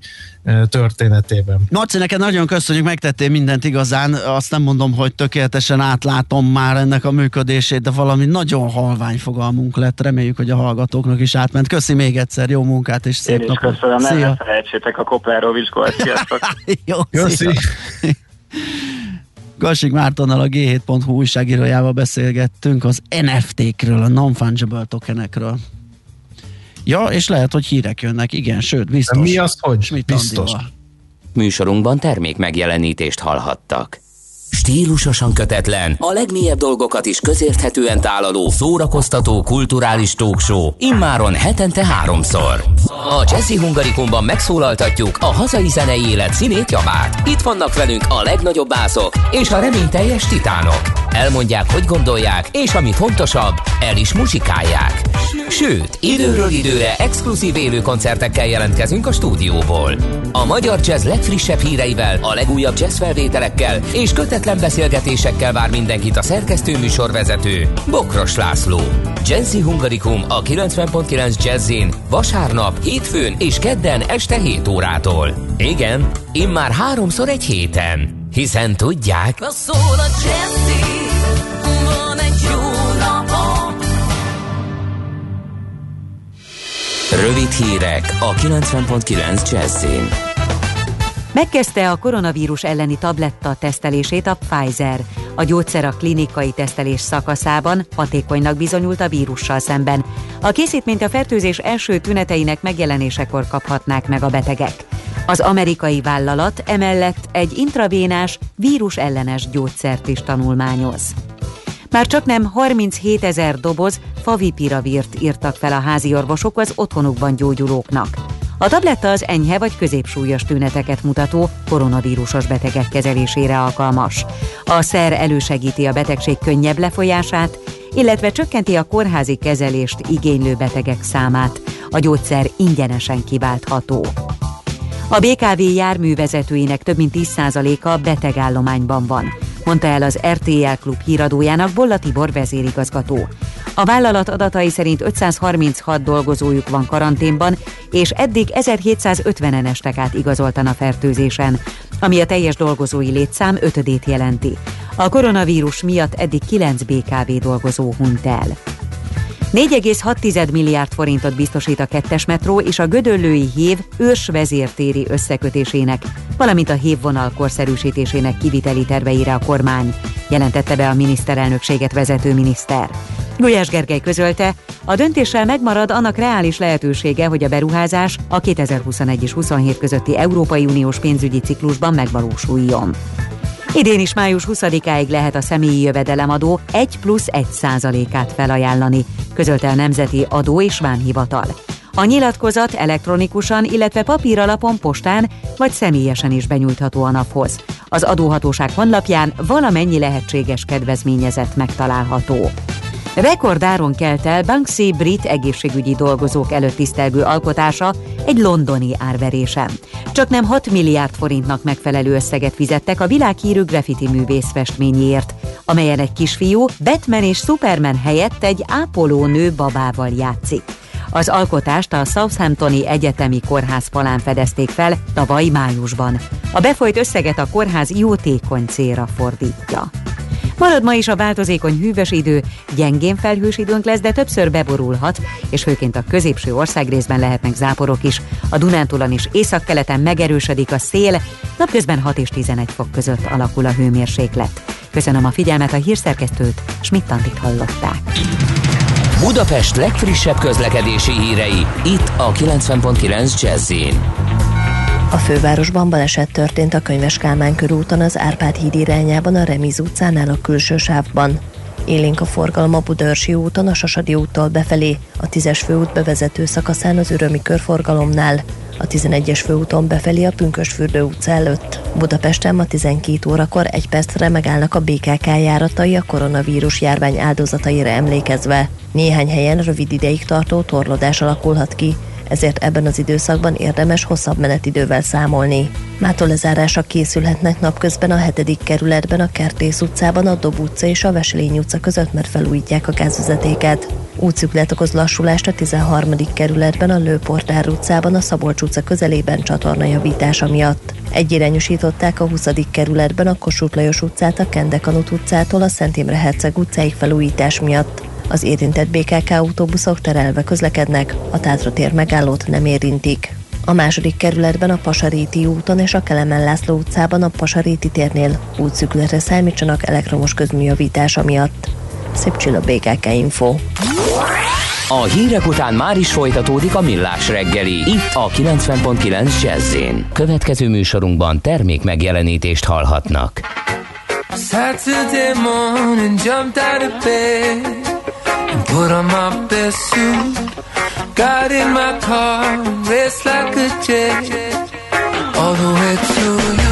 történetében. Marci, neked nagyon köszönjük, megtettél mindent igazán. Azt nem mondom, hogy tökéletesen átlátom már ennek a működését, de valami nagyon halvány fogalmunk lett. Reméljük, hogy a hallgatóknak is átment. Köszi még egyszer, jó munkát és szép napot. Köszönöm, Szia. ne felejtsétek a Koplárovics gólt. <laughs> jó, Köszi. <laughs> Gassik Mártonnal a G7.hu újságírójával beszélgettünk az NFT-kről, a non-fungible tokenekről. Ja, és lehet, hogy hírek jönnek, igen, sőt, biztos. De mi az, hogy? Schmidt biztos. Andival. Műsorunkban termék megjelenítést hallhattak. Stílusosan kötetlen, a legmélyebb dolgokat is közérthetően tálaló, szórakoztató, kulturális talkshow, immáron hetente háromszor. A Jazzy Hungarikumban megszólaltatjuk a hazai zenei élet színét javát. Itt vannak velünk a legnagyobb bászok és a reményteljes titánok. Elmondják, hogy gondolják, és ami fontosabb, el is muzsikálják. Sőt, időről időre exkluzív élő koncertekkel jelentkezünk a stúdióból. A magyar jazz legfrissebb híreivel, a legújabb jazz felvételekkel és kötetlen beszélgetésekkel vár mindenkit a szerkesztő műsorvezető Bokros László. Jazzy Hungarikum a 90.9 Jazzin vasárnap, hétfőn és kedden este 7 órától. Igen, immár háromszor egy héten. Hiszen tudják... Na szól a Jazzy, van egy jó Rövid hírek a 90.9 Jazzin. Megkezdte a koronavírus elleni tabletta tesztelését a Pfizer. A gyógyszer a klinikai tesztelés szakaszában hatékonynak bizonyult a vírussal szemben. A készítményt a fertőzés első tüneteinek megjelenésekor kaphatnák meg a betegek. Az amerikai vállalat emellett egy intravénás vírus ellenes gyógyszert is tanulmányoz. Már csak nem 37 ezer doboz favipiravírt írtak fel a házi orvosok az otthonukban gyógyulóknak. A tabletta az enyhe vagy középsúlyos tüneteket mutató koronavírusos betegek kezelésére alkalmas. A szer elősegíti a betegség könnyebb lefolyását, illetve csökkenti a kórházi kezelést igénylő betegek számát. A gyógyszer ingyenesen kiváltható. A BKV járművezetőinek több mint 10%-a betegállományban van, mondta el az RTL Klub híradójának Bolla Tibor vezérigazgató. A vállalat adatai szerint 536 dolgozójuk van karanténban, és eddig 1750-en estek át igazoltan a fertőzésen, ami a teljes dolgozói létszám ötödét jelenti. A koronavírus miatt eddig 9 BKV dolgozó hunyt el. 4,6 milliárd forintot biztosít a kettes metró és a Gödöllői Hév ős vezértéri összekötésének, valamint a hévvonal korszerűsítésének kiviteli terveire a kormány, jelentette be a miniszterelnökséget vezető miniszter. Gulyás Gergely közölte, a döntéssel megmarad annak reális lehetősége, hogy a beruházás a 2021 és 27 közötti Európai Uniós pénzügyi ciklusban megvalósuljon. Idén is május 20-áig lehet a személyi jövedelemadó 1 plusz 1 százalékát felajánlani, közölte a Nemzeti Adó és Vámhivatal. A nyilatkozat elektronikusan, illetve papíralapon, postán vagy személyesen is benyújtható a naphoz. Az adóhatóság honlapján valamennyi lehetséges kedvezményezett megtalálható. Rekordáron kelt el Banksy brit egészségügyi dolgozók előtt tisztelgő alkotása egy londoni árverésen. Csak nem 6 milliárd forintnak megfelelő összeget fizettek a világhírű graffiti művész festményéért, amelyen egy kisfiú Batman és Superman helyett egy ápolónő babával játszik. Az alkotást a Southamptoni Egyetemi Kórház falán fedezték fel tavaly májusban. A befolyt összeget a kórház jótékony célra fordítja. Marad ma is a változékony hűvös idő, gyengén felhős időnk lesz, de többször beborulhat, és főként a középső országrészben lehetnek záporok is. A Dunántúlon is északkeleten megerősödik a szél, napközben 6 és 11 fok között alakul a hőmérséklet. Köszönöm a figyelmet a hírszerkesztőt, Schmidt-Tantit hallották. Budapest legfrissebb közlekedési hírei, itt a 90.9 jazz a fővárosban baleset történt a Könyves Kálmán körúton az Árpád híd irányában a Remiz utcánál a külső sávban. Élénk a forgalom a Budörsi úton a Sasadi úttól befelé, a 10-es főút bevezető szakaszán az Ürömi körforgalomnál, a 11-es főúton befelé a Pünkösfürdő utca előtt. Budapesten ma 12 órakor egy percre megállnak a BKK járatai a koronavírus járvány áldozataira emlékezve. Néhány helyen rövid ideig tartó torlódás alakulhat ki, ezért ebben az időszakban érdemes hosszabb menetidővel számolni. Mától lezárásra készülhetnek napközben a 7. kerületben, a Kertész utcában, a Dob utca és a Veselény utca között, mert felújítják a gázvezetéket. Útszüklet okoz lassulást a 13. kerületben, a Lőportár utcában, a Szabolcs utca közelében javítása miatt. Egyirányosították a 20. kerületben a Kossuth Lajos utcát a Kendekanut utcától a Szent Imre Herceg utcáig felújítás miatt. Az érintett BKK autóbuszok terelve közlekednek, a Tátra tér megállót nem érintik. A második kerületben a Pasaréti úton és a Kelemen László utcában a Pasaréti térnél útszükletre számítsanak elektromos közműjavítása miatt. Szép csilla BKK Info. A hírek után már is folytatódik a millás reggeli, itt a 90.9 jazz Következő műsorunkban termék megjelenítést hallhatnak. Saturday morning, jumped out of bed Put on my best suit, got in my car, raced like a jet, all the way to you.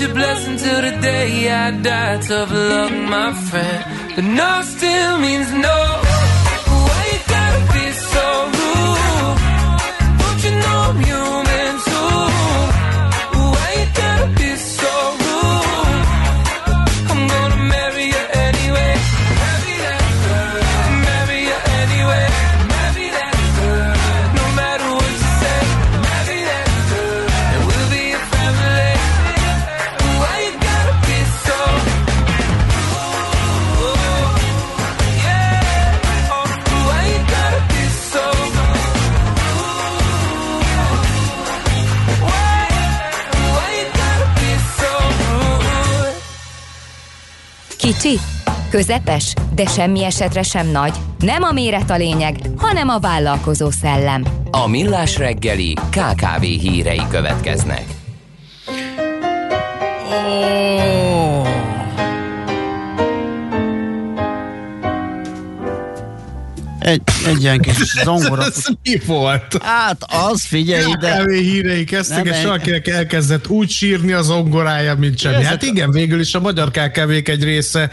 Your blessing till the day I die. Tough luck, my friend. But no közepes, de semmi esetre sem nagy. Nem a méret a lényeg, hanem a vállalkozó szellem. A Millás reggeli KKV hírei következnek. Egy, egy ilyen kis <laughs> zongora. Ez mi volt? Hát az, figyelj ide. Kávé hírei kezdtek, Nem, és egy- valakinek elkezdett úgy sírni az zongorája, mint semmi. Hát igen, végül is a magyar KKV-k egy része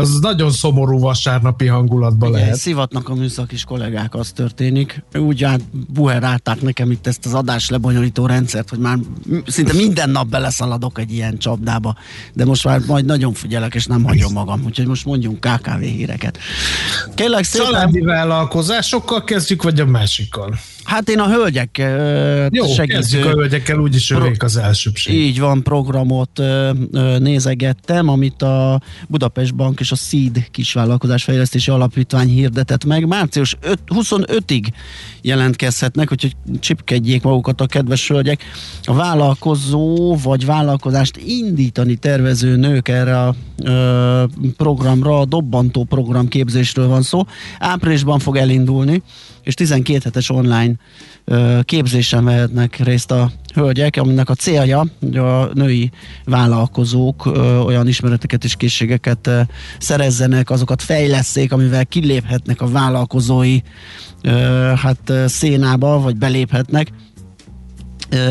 az nagyon szomorú vasárnapi hangulatban Ugye, lehet. szivatnak a műszakis kollégák, az történik. Úgy át, buherálták nekem itt ezt az adás lebonyolító rendszert, hogy már szinte minden nap beleszaladok egy ilyen csapdába, de most már majd nagyon figyelek, és nem hagyom magam, úgyhogy most mondjunk KKV híreket. Kérlek szépen... Családi vállalkozásokkal kezdjük, vagy a másikkal? Hát én a hölgyek Jó, segítő... a hölgyekkel, úgyis ők az elsőbség. Így van, programot nézegettem, amit a Budapest Bank és a SEED kisvállalkozás fejlesztési alapítvány hirdetett meg. Március 5, 25-ig jelentkezhetnek, úgyhogy csipkedjék magukat a kedves hölgyek. A vállalkozó vagy vállalkozást indítani tervező nők erre a ö, programra, a dobbantó program képzésről van szó. Áprilisban fog elindulni, és 12 hetes online képzésen vehetnek részt a hölgyek, aminek a célja, hogy a női vállalkozók olyan ismereteket és készségeket szerezzenek, azokat fejleszték, amivel kiléphetnek a vállalkozói hát szénába, vagy beléphetnek.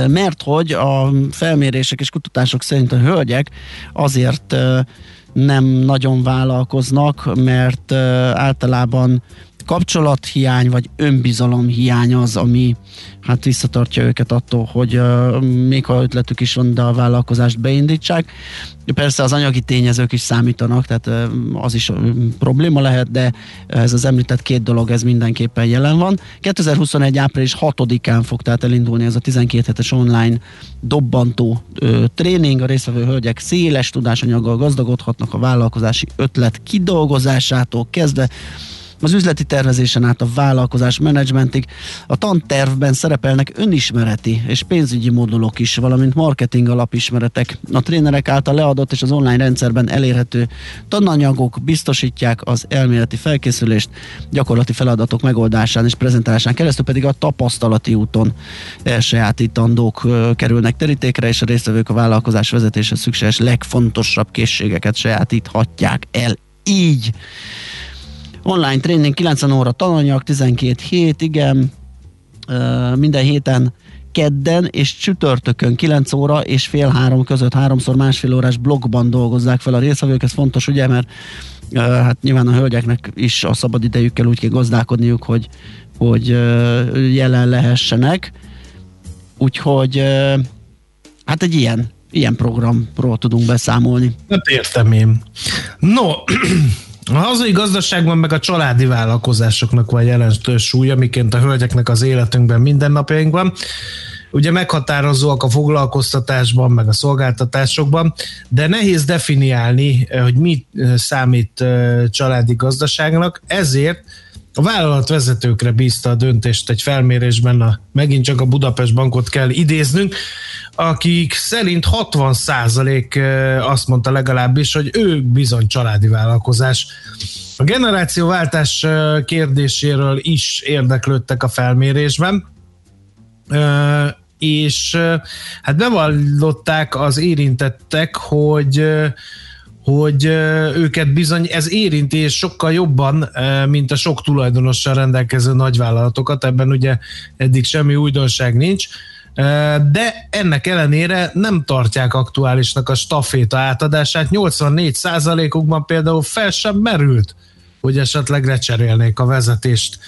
Mert hogy a felmérések és kutatások szerint a hölgyek azért nem nagyon vállalkoznak, mert általában kapcsolathiány vagy önbizalom hiány az, ami hát visszatartja őket attól, hogy uh, még ha ötletük is van, de a vállalkozást beindítsák. Persze az anyagi tényezők is számítanak, tehát uh, az is uh, probléma lehet, de ez az említett két dolog, ez mindenképpen jelen van. 2021. április 6-án fog tehát elindulni ez a 12 hetes online dobbantó uh, tréning. A résztvevő hölgyek széles tudásanyaggal gazdagodhatnak a vállalkozási ötlet kidolgozásától kezdve az üzleti tervezésen át a vállalkozás menedzsmentig. A tantervben szerepelnek önismereti és pénzügyi modulok is, valamint marketing alapismeretek. A trénerek által leadott és az online rendszerben elérhető tananyagok biztosítják az elméleti felkészülést, gyakorlati feladatok megoldásán és prezentálásán keresztül pedig a tapasztalati úton elsajátítandók kerülnek terítékre, és a résztvevők a vállalkozás vezetéshez szükséges legfontosabb készségeket sajátíthatják el. Így Online tréning 90 óra tananyag, 12 hét, igen. Minden héten kedden és csütörtökön 9 óra és fél három között háromszor másfél órás blogban dolgozzák fel a részvevők. Ez fontos, ugye, mert hát nyilván a hölgyeknek is a szabad idejükkel úgy kell gazdálkodniuk, hogy hogy jelen lehessenek. Úgyhogy hát egy ilyen, ilyen programról tudunk beszámolni. Hát értem én. No, a hazai gazdaságban meg a családi vállalkozásoknak van jelentős súlya, miként a hölgyeknek az életünkben mindennapjainkban ugye meghatározóak a foglalkoztatásban, meg a szolgáltatásokban, de nehéz definiálni, hogy mi számít családi gazdaságnak, ezért a vállalatvezetőkre bízta a döntést egy felmérésben, a, megint csak a Budapest Bankot kell idéznünk, akik szerint 60% azt mondta legalábbis, hogy ő bizony családi vállalkozás. A generációváltás kérdéséről is érdeklődtek a felmérésben, és hát bevallották az érintettek, hogy hogy őket bizony ez érinti, és sokkal jobban, mint a sok tulajdonossal rendelkező nagyvállalatokat, ebben ugye eddig semmi újdonság nincs, de ennek ellenére nem tartják aktuálisnak a staféta átadását. 84%-ukban például fel sem merült, hogy esetleg lecserélnék a vezetést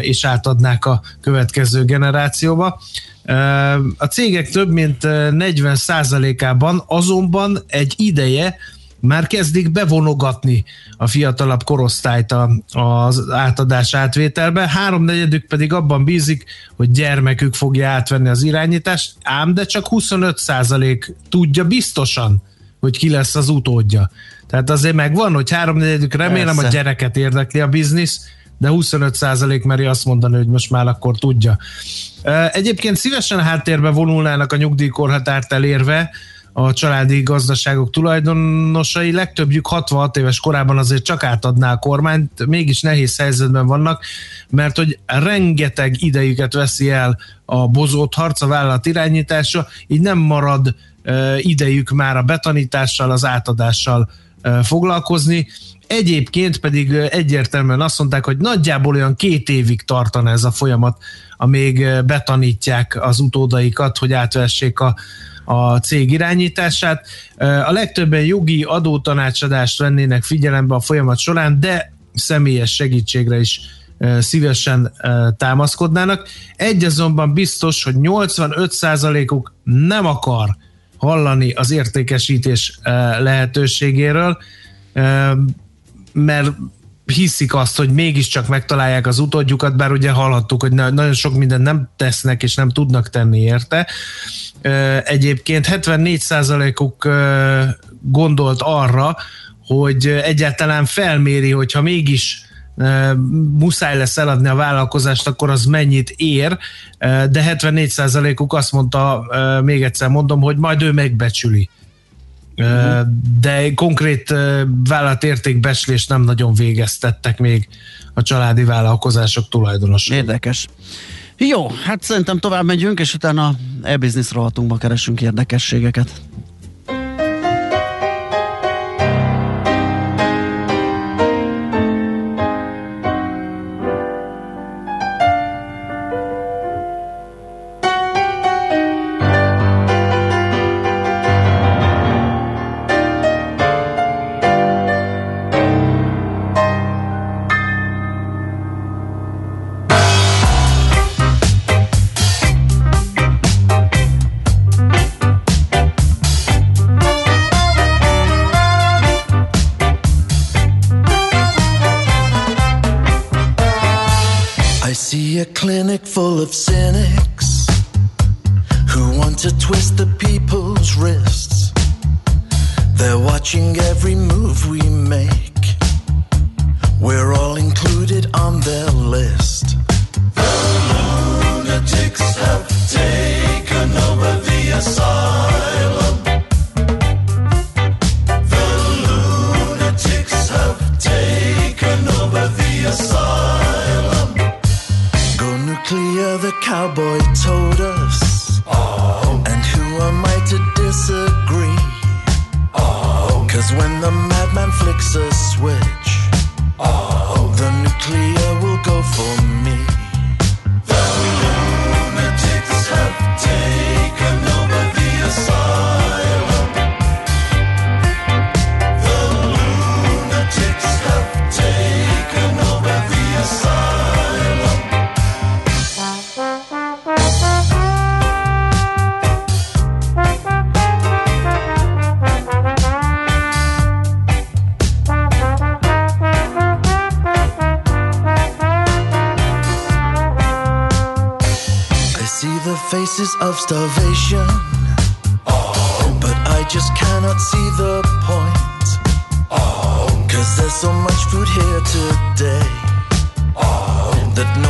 és átadnák a következő generációba. A cégek több mint 40%-ában azonban egy ideje már kezdik bevonogatni a fiatalabb korosztályt az átadás átvételbe, háromnegyedük pedig abban bízik, hogy gyermekük fogja átvenni az irányítást, ám de csak 25% tudja biztosan, hogy ki lesz az utódja. Tehát azért megvan, hogy háromnegyedük remélem Persze. a gyereket érdekli a biznisz, de 25% meri azt mondani, hogy most már akkor tudja. Egyébként szívesen háttérbe vonulnának a nyugdíjkorhatárt elérve, a családi gazdaságok tulajdonosai, legtöbbjük 66 éves korában azért csak átadná a kormányt, mégis nehéz helyzetben vannak, mert hogy rengeteg idejüket veszi el a bozót harc, a vállalat irányítása, így nem marad idejük már a betanítással, az átadással foglalkozni. Egyébként pedig egyértelműen azt mondták, hogy nagyjából olyan két évig tartana ez a folyamat, amíg betanítják az utódaikat, hogy átvessék a, a cég irányítását. A legtöbben jogi adótanácsadást vennének figyelembe a folyamat során, de személyes segítségre is szívesen támaszkodnának. Egy azonban biztos, hogy 85%-uk nem akar hallani az értékesítés lehetőségéről, mert hiszik azt, hogy mégiscsak megtalálják az utódjukat, bár ugye hallhattuk, hogy nagyon sok mindent nem tesznek és nem tudnak tenni érte. Egyébként 74%-uk gondolt arra, hogy egyáltalán felméri, hogyha mégis muszáj lesz eladni a vállalkozást, akkor az mennyit ér, de 74%-uk azt mondta, még egyszer mondom, hogy majd ő megbecsüli. De konkrét vállalatértékbeslést nem nagyon végeztettek még a családi vállalkozások tulajdonosai. Érdekes. Jó, hát szerintem tovább megyünk, és utána e-business rohatunkba keresünk érdekességeket. Cannot see the point. Oh, Cause there's so much food here today that no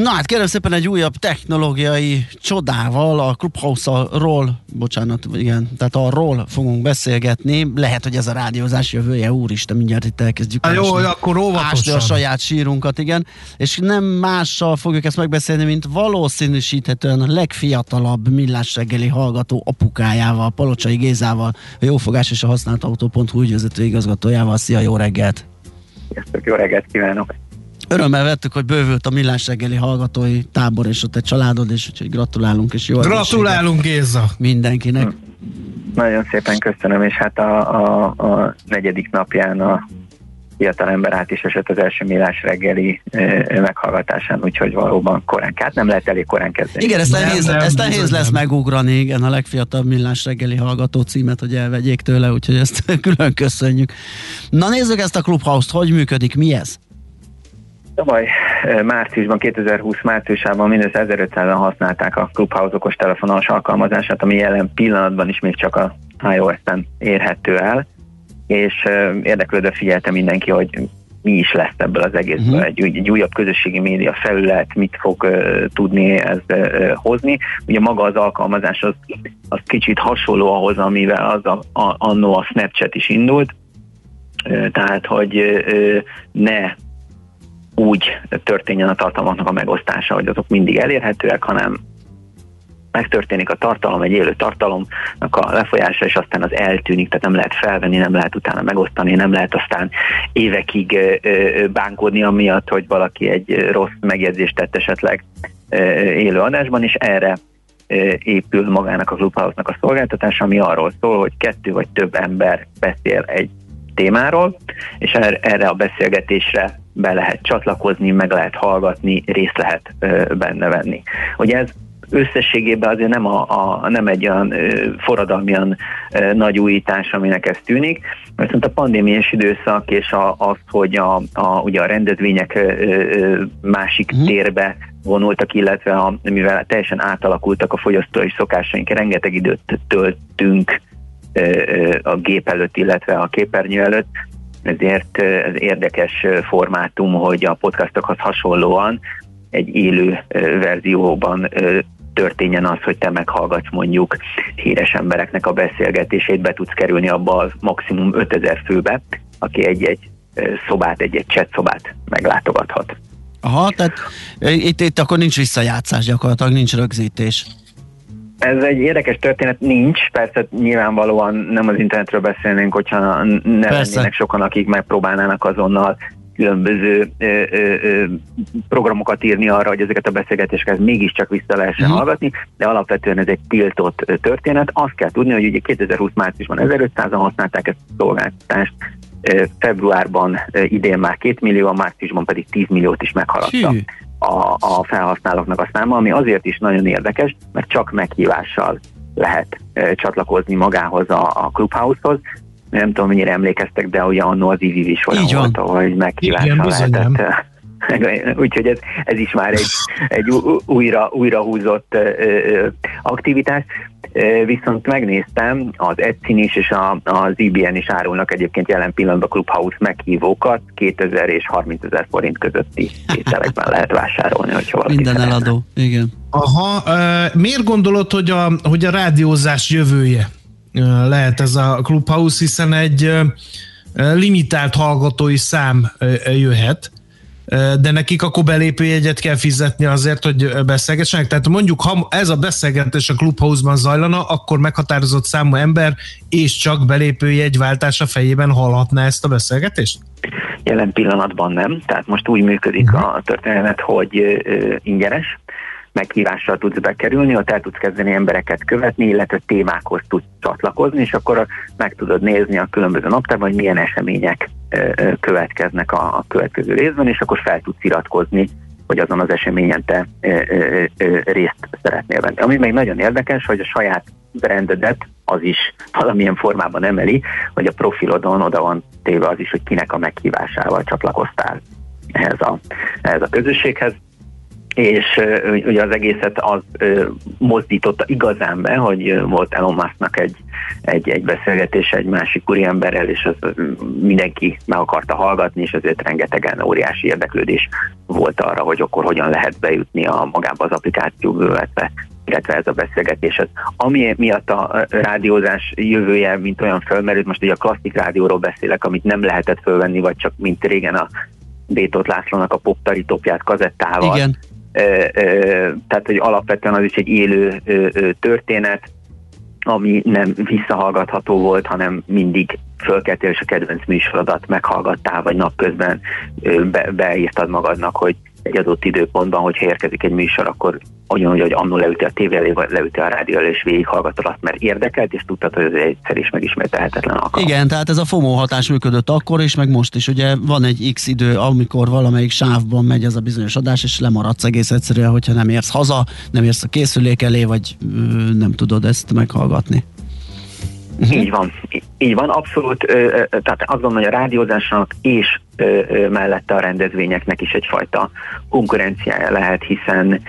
Na hát kérem szépen egy újabb technológiai csodával, a Clubhouse-ról, bocsánat, igen, tehát arról fogunk beszélgetni. Lehet, hogy ez a rádiózás jövője, úristen, mindjárt itt elkezdjük. Há, jó, akkor óvatosan. a saját sírunkat, igen. És nem mással fogjuk ezt megbeszélni, mint valószínűsíthetően a legfiatalabb millás reggeli hallgató apukájával, Palocsai Gézával, a Jófogás és a használt autó.hu ügyvezető igazgatójával. Szia, jó reggelt! Sziasztok, jó reggelt kívánok! Örömmel vettük, hogy bővült a millás reggeli hallgatói tábor, és ott egy családod, és úgyhogy gratulálunk, és jó Gratulálunk, Géza! Mindenkinek. Nagyon szépen köszönöm, és hát a, a, a negyedik napján a fiatal ember át is esett az első millás reggeli ö, meghallgatásán, úgyhogy valóban korán, hát nem lehet elég korán kezdeni. Igen, ezt nehéz, ezt nehéz lesz megugrani, igen, a legfiatalabb millás reggeli hallgató címet, hogy elvegyék tőle, úgyhogy ezt <laughs> külön köszönjük. Na nézzük ezt a Clubhouse-t, hogy működik, mi ez? Tavaly ö, márciusban, 2020 márciusában mindössze 1500-an használták a Clubhouse okos telefonos alkalmazását, ami jelen pillanatban is még csak a iOS-en érhető el, és ö, érdeklődve figyelte mindenki, hogy mi is lesz ebből az egészből, uh-huh. egy, egy újabb közösségi média felület, mit fog uh, tudni ez uh, hozni. Ugye maga az alkalmazás az, az kicsit hasonló ahhoz, amivel az a, a, annó a Snapchat is indult, Ö, tehát hogy ö, ne úgy történjen a tartalmaknak a megosztása, hogy azok mindig elérhetőek, hanem megtörténik a tartalom, egy élő tartalomnak a lefolyása, és aztán az eltűnik, tehát nem lehet felvenni, nem lehet utána megosztani, nem lehet aztán évekig bánkódni amiatt, hogy valaki egy rossz megjegyzést tett esetleg élő adásban, és erre épül magának a Clubhouse-nak a szolgáltatása, ami arról szól, hogy kettő vagy több ember beszél egy témáról, és er- erre a beszélgetésre be lehet csatlakozni, meg lehet hallgatni, részt lehet benne venni. Ugye ez összességében azért nem, a, a, nem egy olyan ö, forradalmian ö, nagy újítás, aminek ez tűnik, viszont a pandémiás időszak és a, az, hogy a, a, ugye a rendezvények ö, ö, másik mm. térbe vonultak, illetve a, mivel teljesen átalakultak a fogyasztói szokásaink, rengeteg időt töltünk ö, ö, a gép előtt, illetve a képernyő előtt, ezért ez érdekes formátum, hogy a podcastokhoz hasonlóan egy élő verzióban történjen az, hogy te meghallgatsz mondjuk híres embereknek a beszélgetését, be tudsz kerülni abba az maximum 5000 főbe, aki egy-egy szobát, egy-egy chat szobát meglátogathat. Aha, tehát itt, itt akkor nincs visszajátszás gyakorlatilag, nincs rögzítés. Ez egy érdekes történet, nincs, persze nyilvánvalóan nem az internetről beszélnénk, hogyha ne Persze. lennének sokan, akik megpróbálnának azonnal különböző ö, ö, ö, programokat írni arra, hogy ezeket a beszélgetéseket mégiscsak vissza lehessen uh-huh. hallgatni, de alapvetően ez egy tiltott történet. Azt kell tudni, hogy ugye 2020 márciusban 1500-an használták ezt a szolgáltatást, februárban idén már 2 millió, márciusban pedig 10 milliót is meghaladta a, a felhasználóknak a száma, ami azért is nagyon érdekes, mert csak meghívással lehet e, csatlakozni magához a, a Clubhouse-hoz. Nem tudom, mennyire emlékeztek, de ugye annó az IVV is olyan volt, hogy meghívással lehetett. <laughs> Úgyhogy ez, ez is már egy, egy újra, újra húzott aktivitás. Viszont megnéztem, az Etsy is és a, az IBN is árulnak egyébként jelen pillanatban Clubhouse meghívókat 2000 és 30 ezer forint közötti ételekben lehet vásárolni, hogyha valaki Minden szeretne. eladó, igen. Aha, miért gondolod, hogy a, hogy a rádiózás jövője lehet ez a Clubhouse, hiszen egy limitált hallgatói szám jöhet, de nekik akkor belépőjegyet kell fizetni azért, hogy beszélgessenek. Tehát mondjuk, ha ez a beszélgetés a Clubhouse-ban zajlana, akkor meghatározott számú ember és csak belépőjegy váltása fejében hallhatná ezt a beszélgetést? Jelen pillanatban nem, tehát most úgy működik uh-huh. a történet, hogy ingyenes, meghívással tudsz bekerülni, ott el tudsz kezdeni embereket követni, illetve témákhoz tudsz csatlakozni, és akkor meg tudod nézni a különböző naptárban, hogy milyen események következnek a, a következő részben, és akkor fel tudsz iratkozni, hogy azon az eseményen te részt szeretnél venni. Ami még nagyon érdekes, hogy a saját brandedet az is valamilyen formában emeli, hogy a profilodon oda van téve az is, hogy kinek a meghívásával csatlakoztál ehhez a, ehhez a közösséghez és ugye az egészet az mozdította igazán be, hogy volt Elon Musknak egy, egy, egy beszélgetés egy másik úriemberrel, és az mindenki meg akarta hallgatni, és azért rengetegen óriási érdeklődés volt arra, hogy akkor hogyan lehet bejutni a magába az applikációba, illetve illetve ez a beszélgetés. Ami miatt a rádiózás jövője, mint olyan fölmerült, most ugye a klasszik rádióról beszélek, amit nem lehetett fölvenni, vagy csak mint régen a Bétót Lászlónak a poptari topját kazettával. Igen tehát hogy alapvetően az is egy élő történet, ami nem visszahallgatható volt, hanem mindig fölkeltél, és a kedvenc műsorodat meghallgattál, vagy napközben be, beírtad magadnak, hogy egy adott időpontban, hogyha érkezik egy műsor, akkor ugyanúgy, hogy annól leüti a tévé elé, vagy leüti a rádió elé, és végighallgatod azt, mert érdekelt, és tudtad, hogy ez egy egyszer is megismételhetetlen alkalom. Igen, tehát ez a FOMO hatás működött akkor, és meg most is. Ugye van egy X idő, amikor valamelyik sávban megy ez a bizonyos adás, és lemaradsz egész egyszerűen, hogyha nem érsz haza, nem érsz a készülék elé, vagy nem tudod ezt meghallgatni. Uh-huh. Így van, így van, abszolút, tehát azt gondolom, hogy a rádiózásnak és mellette a rendezvényeknek is egyfajta konkurenciája lehet, hiszen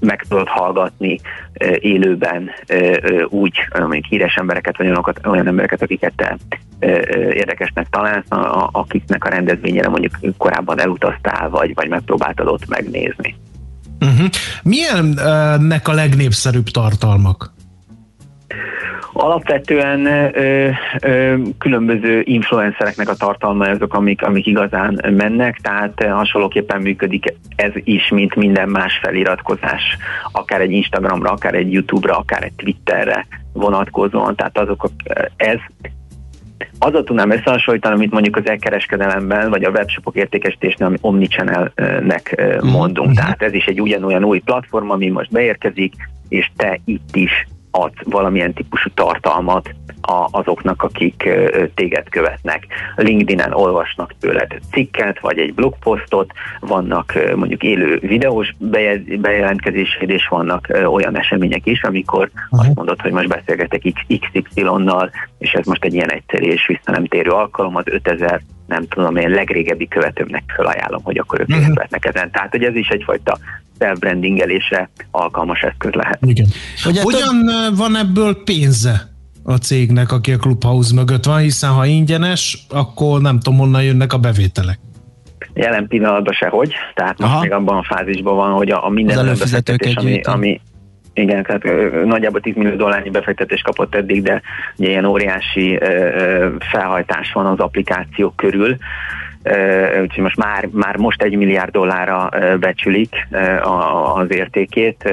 meg tudod hallgatni élőben úgy, mondjuk híres embereket, vagy olyanokat, olyan embereket, akiket te érdekesnek találsz, akiknek a rendezvényére mondjuk korábban elutaztál, vagy, vagy megpróbáltad ott megnézni. Uh-huh. Milyennek a legnépszerűbb tartalmak? Alapvetően ö, ö, különböző influencereknek a tartalma azok, amik, amik igazán mennek, tehát hasonlóképpen működik ez is, mint minden más feliratkozás, akár egy Instagramra, akár egy YouTube-ra, akár egy Twitterre vonatkozóan, tehát azok, ez azzal tudnám összehasonlítani, amit mondjuk az elkereskedelemben, vagy a webshopok értékesítésnél, ami omnichannel-nek mhm. mondunk. Mm-hmm. Tehát ez is egy ugyanolyan új platform, ami most beérkezik, és te itt is adsz valamilyen típusú tartalmat a, azoknak, akik téged követnek. LinkedIn-en olvasnak tőled cikket, vagy egy blogposztot, vannak mondjuk élő videós bejelentkezéséd, és vannak olyan események is, amikor uh-huh. azt mondod, hogy most beszélgetek XY-nal, és ez most egy ilyen egyszerű és visszanemtérő alkalom, az 5000 nem tudom én, legrégebbi követőmnek felajánlom, hogy akkor ők uh-huh. Ezen. Tehát, hogy ez is egyfajta self-brandingelésre alkalmas eszköz lehet. Igen. Hogy Hogyan több... van ebből pénze? a cégnek, aki a Clubhouse mögött van, hiszen ha ingyenes, akkor nem tudom, honnan jönnek a bevételek. Jelen pillanatban sehogy, tehát most Aha. még abban a fázisban van, hogy a, a minden befektetés, ami, ami, igen, tehát nagyjából 10 millió dollárnyi befektetés kapott eddig, de ugye ilyen óriási felhajtás van az applikációk körül, úgyhogy most már, már most egy milliárd dollárra becsülik az értékét,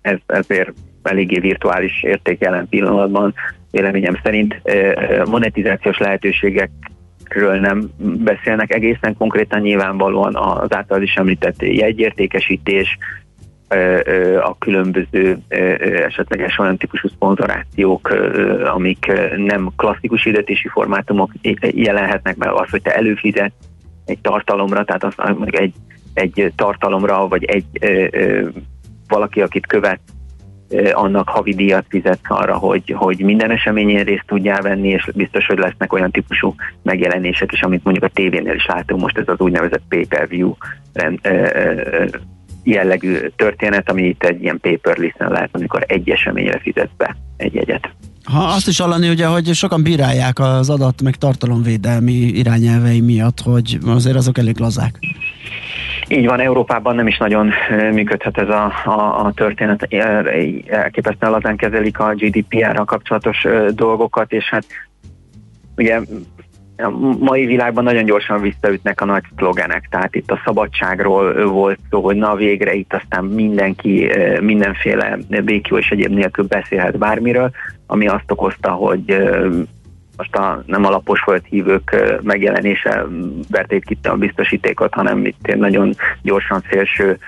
ez, ezért eléggé virtuális érték jelen pillanatban, véleményem szerint. Monetizációs lehetőségek ről nem beszélnek egészen konkrétan nyilvánvalóan az által is említett jegyértékesítés, a különböző esetleges olyan típusú szponzorációk, amik nem klasszikus hirdetési formátumok jelenhetnek be, az, hogy te előfizet egy tartalomra, tehát az, egy, egy tartalomra, vagy egy valaki, akit követ, annak havi díjat fizet arra, hogy, hogy minden eseményen részt tudjál venni, és biztos, hogy lesznek olyan típusú megjelenések is, amit mondjuk a tévénél is látunk, most ez az úgynevezett pay-per-view rend, jellegű történet, ami itt egy ilyen paper listen lehet, amikor egy eseményre fizet be egy jegyet. Ha azt is hallani, ugye, hogy sokan bírálják az adat meg tartalomvédelmi irányelvei miatt, hogy azért azok elég lazák. Így van, Európában nem is nagyon működhet ez a, a, a történet. Elképesztően lazán kezelik a GDPR-ra kapcsolatos dolgokat, és hát ugye a mai világban nagyon gyorsan visszaütnek a nagy szlogenek, tehát itt a szabadságról volt szó, hogy na végre itt aztán mindenki mindenféle békjó és egyéb nélkül beszélhet bármiről, ami azt okozta, hogy most a nem alapos volt hívők megjelenése verték ki a biztosítékot, hanem itt nagyon gyorsan szélső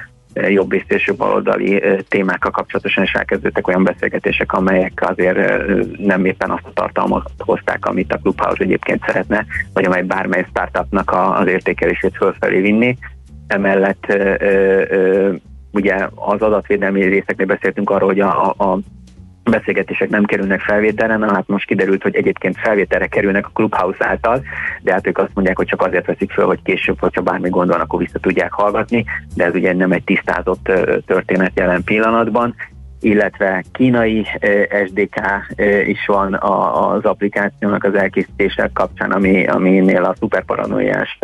jobb és szélső baloldali témákkal kapcsolatosan is elkezdődtek olyan beszélgetések, amelyek azért nem éppen azt a tartalmat hozták, amit a Clubhouse egyébként szeretne, vagy amely bármely startupnak az értékelését fölfelé vinni. Emellett ugye az adatvédelmi részeknél beszéltünk arról, hogy a, a beszélgetések nem kerülnek felvételre, na hát most kiderült, hogy egyébként felvételre kerülnek a Clubhouse által, de hát ők azt mondják, hogy csak azért veszik föl, hogy később, hogyha bármi gond van, akkor vissza tudják hallgatni, de ez ugye nem egy tisztázott történet jelen pillanatban illetve kínai SDK is van az applikációnak az elkészítése kapcsán, ami, aminél a szuperparanoiás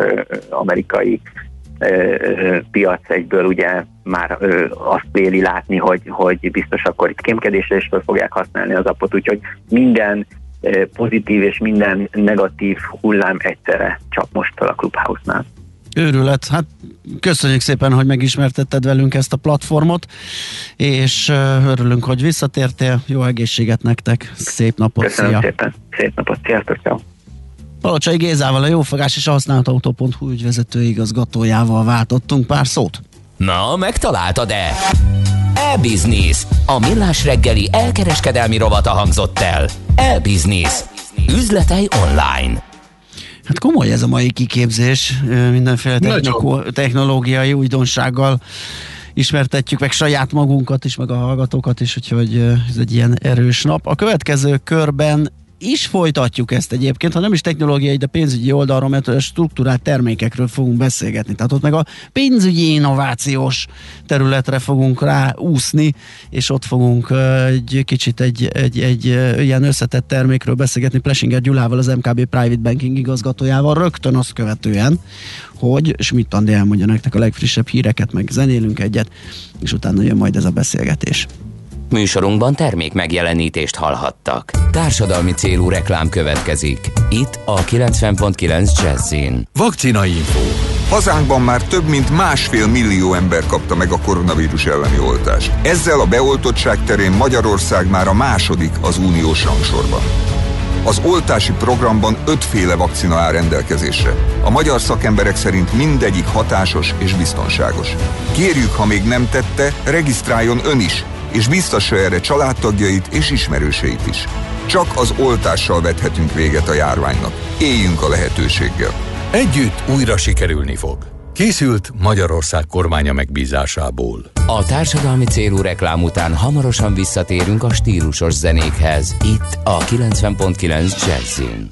amerikai piac egyből ugye már azt véli látni, hogy, hogy biztos akkor itt kémkedésre is fel fogják használni az appot, úgyhogy minden pozitív és minden negatív hullám egyszerre csak most fel a Clubhouse-nál. Őrület. Hát köszönjük szépen, hogy megismertetted velünk ezt a platformot, és örülünk, hogy visszatértél. Jó egészséget nektek, szép napot, Köszönöm szia. szépen, szép napot, sziasztok, ciao. Palocsai Gézával, a Jófogás és a használt autó.hu ügyvezető igazgatójával váltottunk pár szót. Na, megtaláltad-e? E-Business. A millás reggeli elkereskedelmi rovata hangzott el. E-Business. Üzletei online. Hát komoly ez a mai kiképzés, mindenféle technológiai újdonsággal ismertetjük meg saját magunkat is, meg a hallgatókat is, úgyhogy ez egy ilyen erős nap. A következő körben is folytatjuk ezt egyébként, ha nem is technológiai, de pénzügyi oldalról, mert a struktúrált termékekről fogunk beszélgetni. Tehát ott meg a pénzügyi innovációs területre fogunk rá úszni, és ott fogunk egy kicsit egy, egy, egy ilyen összetett termékről beszélgetni Plesinger Gyulával, az MKB Private Banking igazgatójával, rögtön azt követően, hogy Schmidt Andi elmondja nektek a legfrissebb híreket, meg zenélünk egyet, és utána jön majd ez a beszélgetés. Műsorunkban termék megjelenítést hallhattak. Társadalmi célú reklám következik. Itt a 90.9 Jazzin. Vakcina Info. Hazánkban már több mint másfél millió ember kapta meg a koronavírus elleni oltást. Ezzel a beoltottság terén Magyarország már a második az uniós rangsorban. Az oltási programban ötféle vakcina áll rendelkezésre. A magyar szakemberek szerint mindegyik hatásos és biztonságos. Kérjük, ha még nem tette, regisztráljon ön is és biztassa erre családtagjait és ismerőseit is. Csak az oltással vethetünk véget a járványnak. Éljünk a lehetőséggel. Együtt újra sikerülni fog. Készült Magyarország kormánya megbízásából. A társadalmi célú reklám után hamarosan visszatérünk a stílusos zenékhez. Itt a 90.9 Jazzin.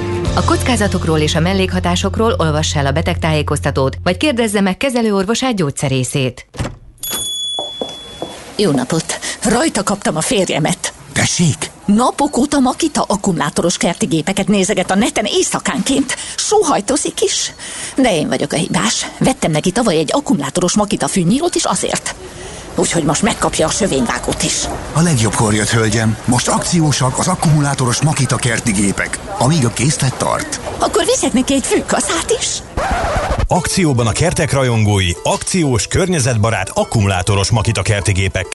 A kockázatokról és a mellékhatásokról olvass el a betegtájékoztatót, vagy kérdezze meg kezelőorvosát gyógyszerészét. Jó napot! Rajta kaptam a férjemet. Tessék, Napok óta Makita akkumulátoros kerti gépeket nézeget a neten éjszakánként. Sóhajtozik is. De én vagyok a hibás. Vettem neki tavaly egy akkumulátoros Makita fűnyírót is azért. Úgyhogy most megkapja a sövényvágót is. A legjobbkor jött, hölgyem. Most akciósak az akkumulátoros Makita kerti gépek, amíg a készlet tart. Akkor viszek neki egy fűkaszát is. Akcióban a kertek rajongói, akciós, környezetbarát, akkumulátoros Makita kerti gépekkel.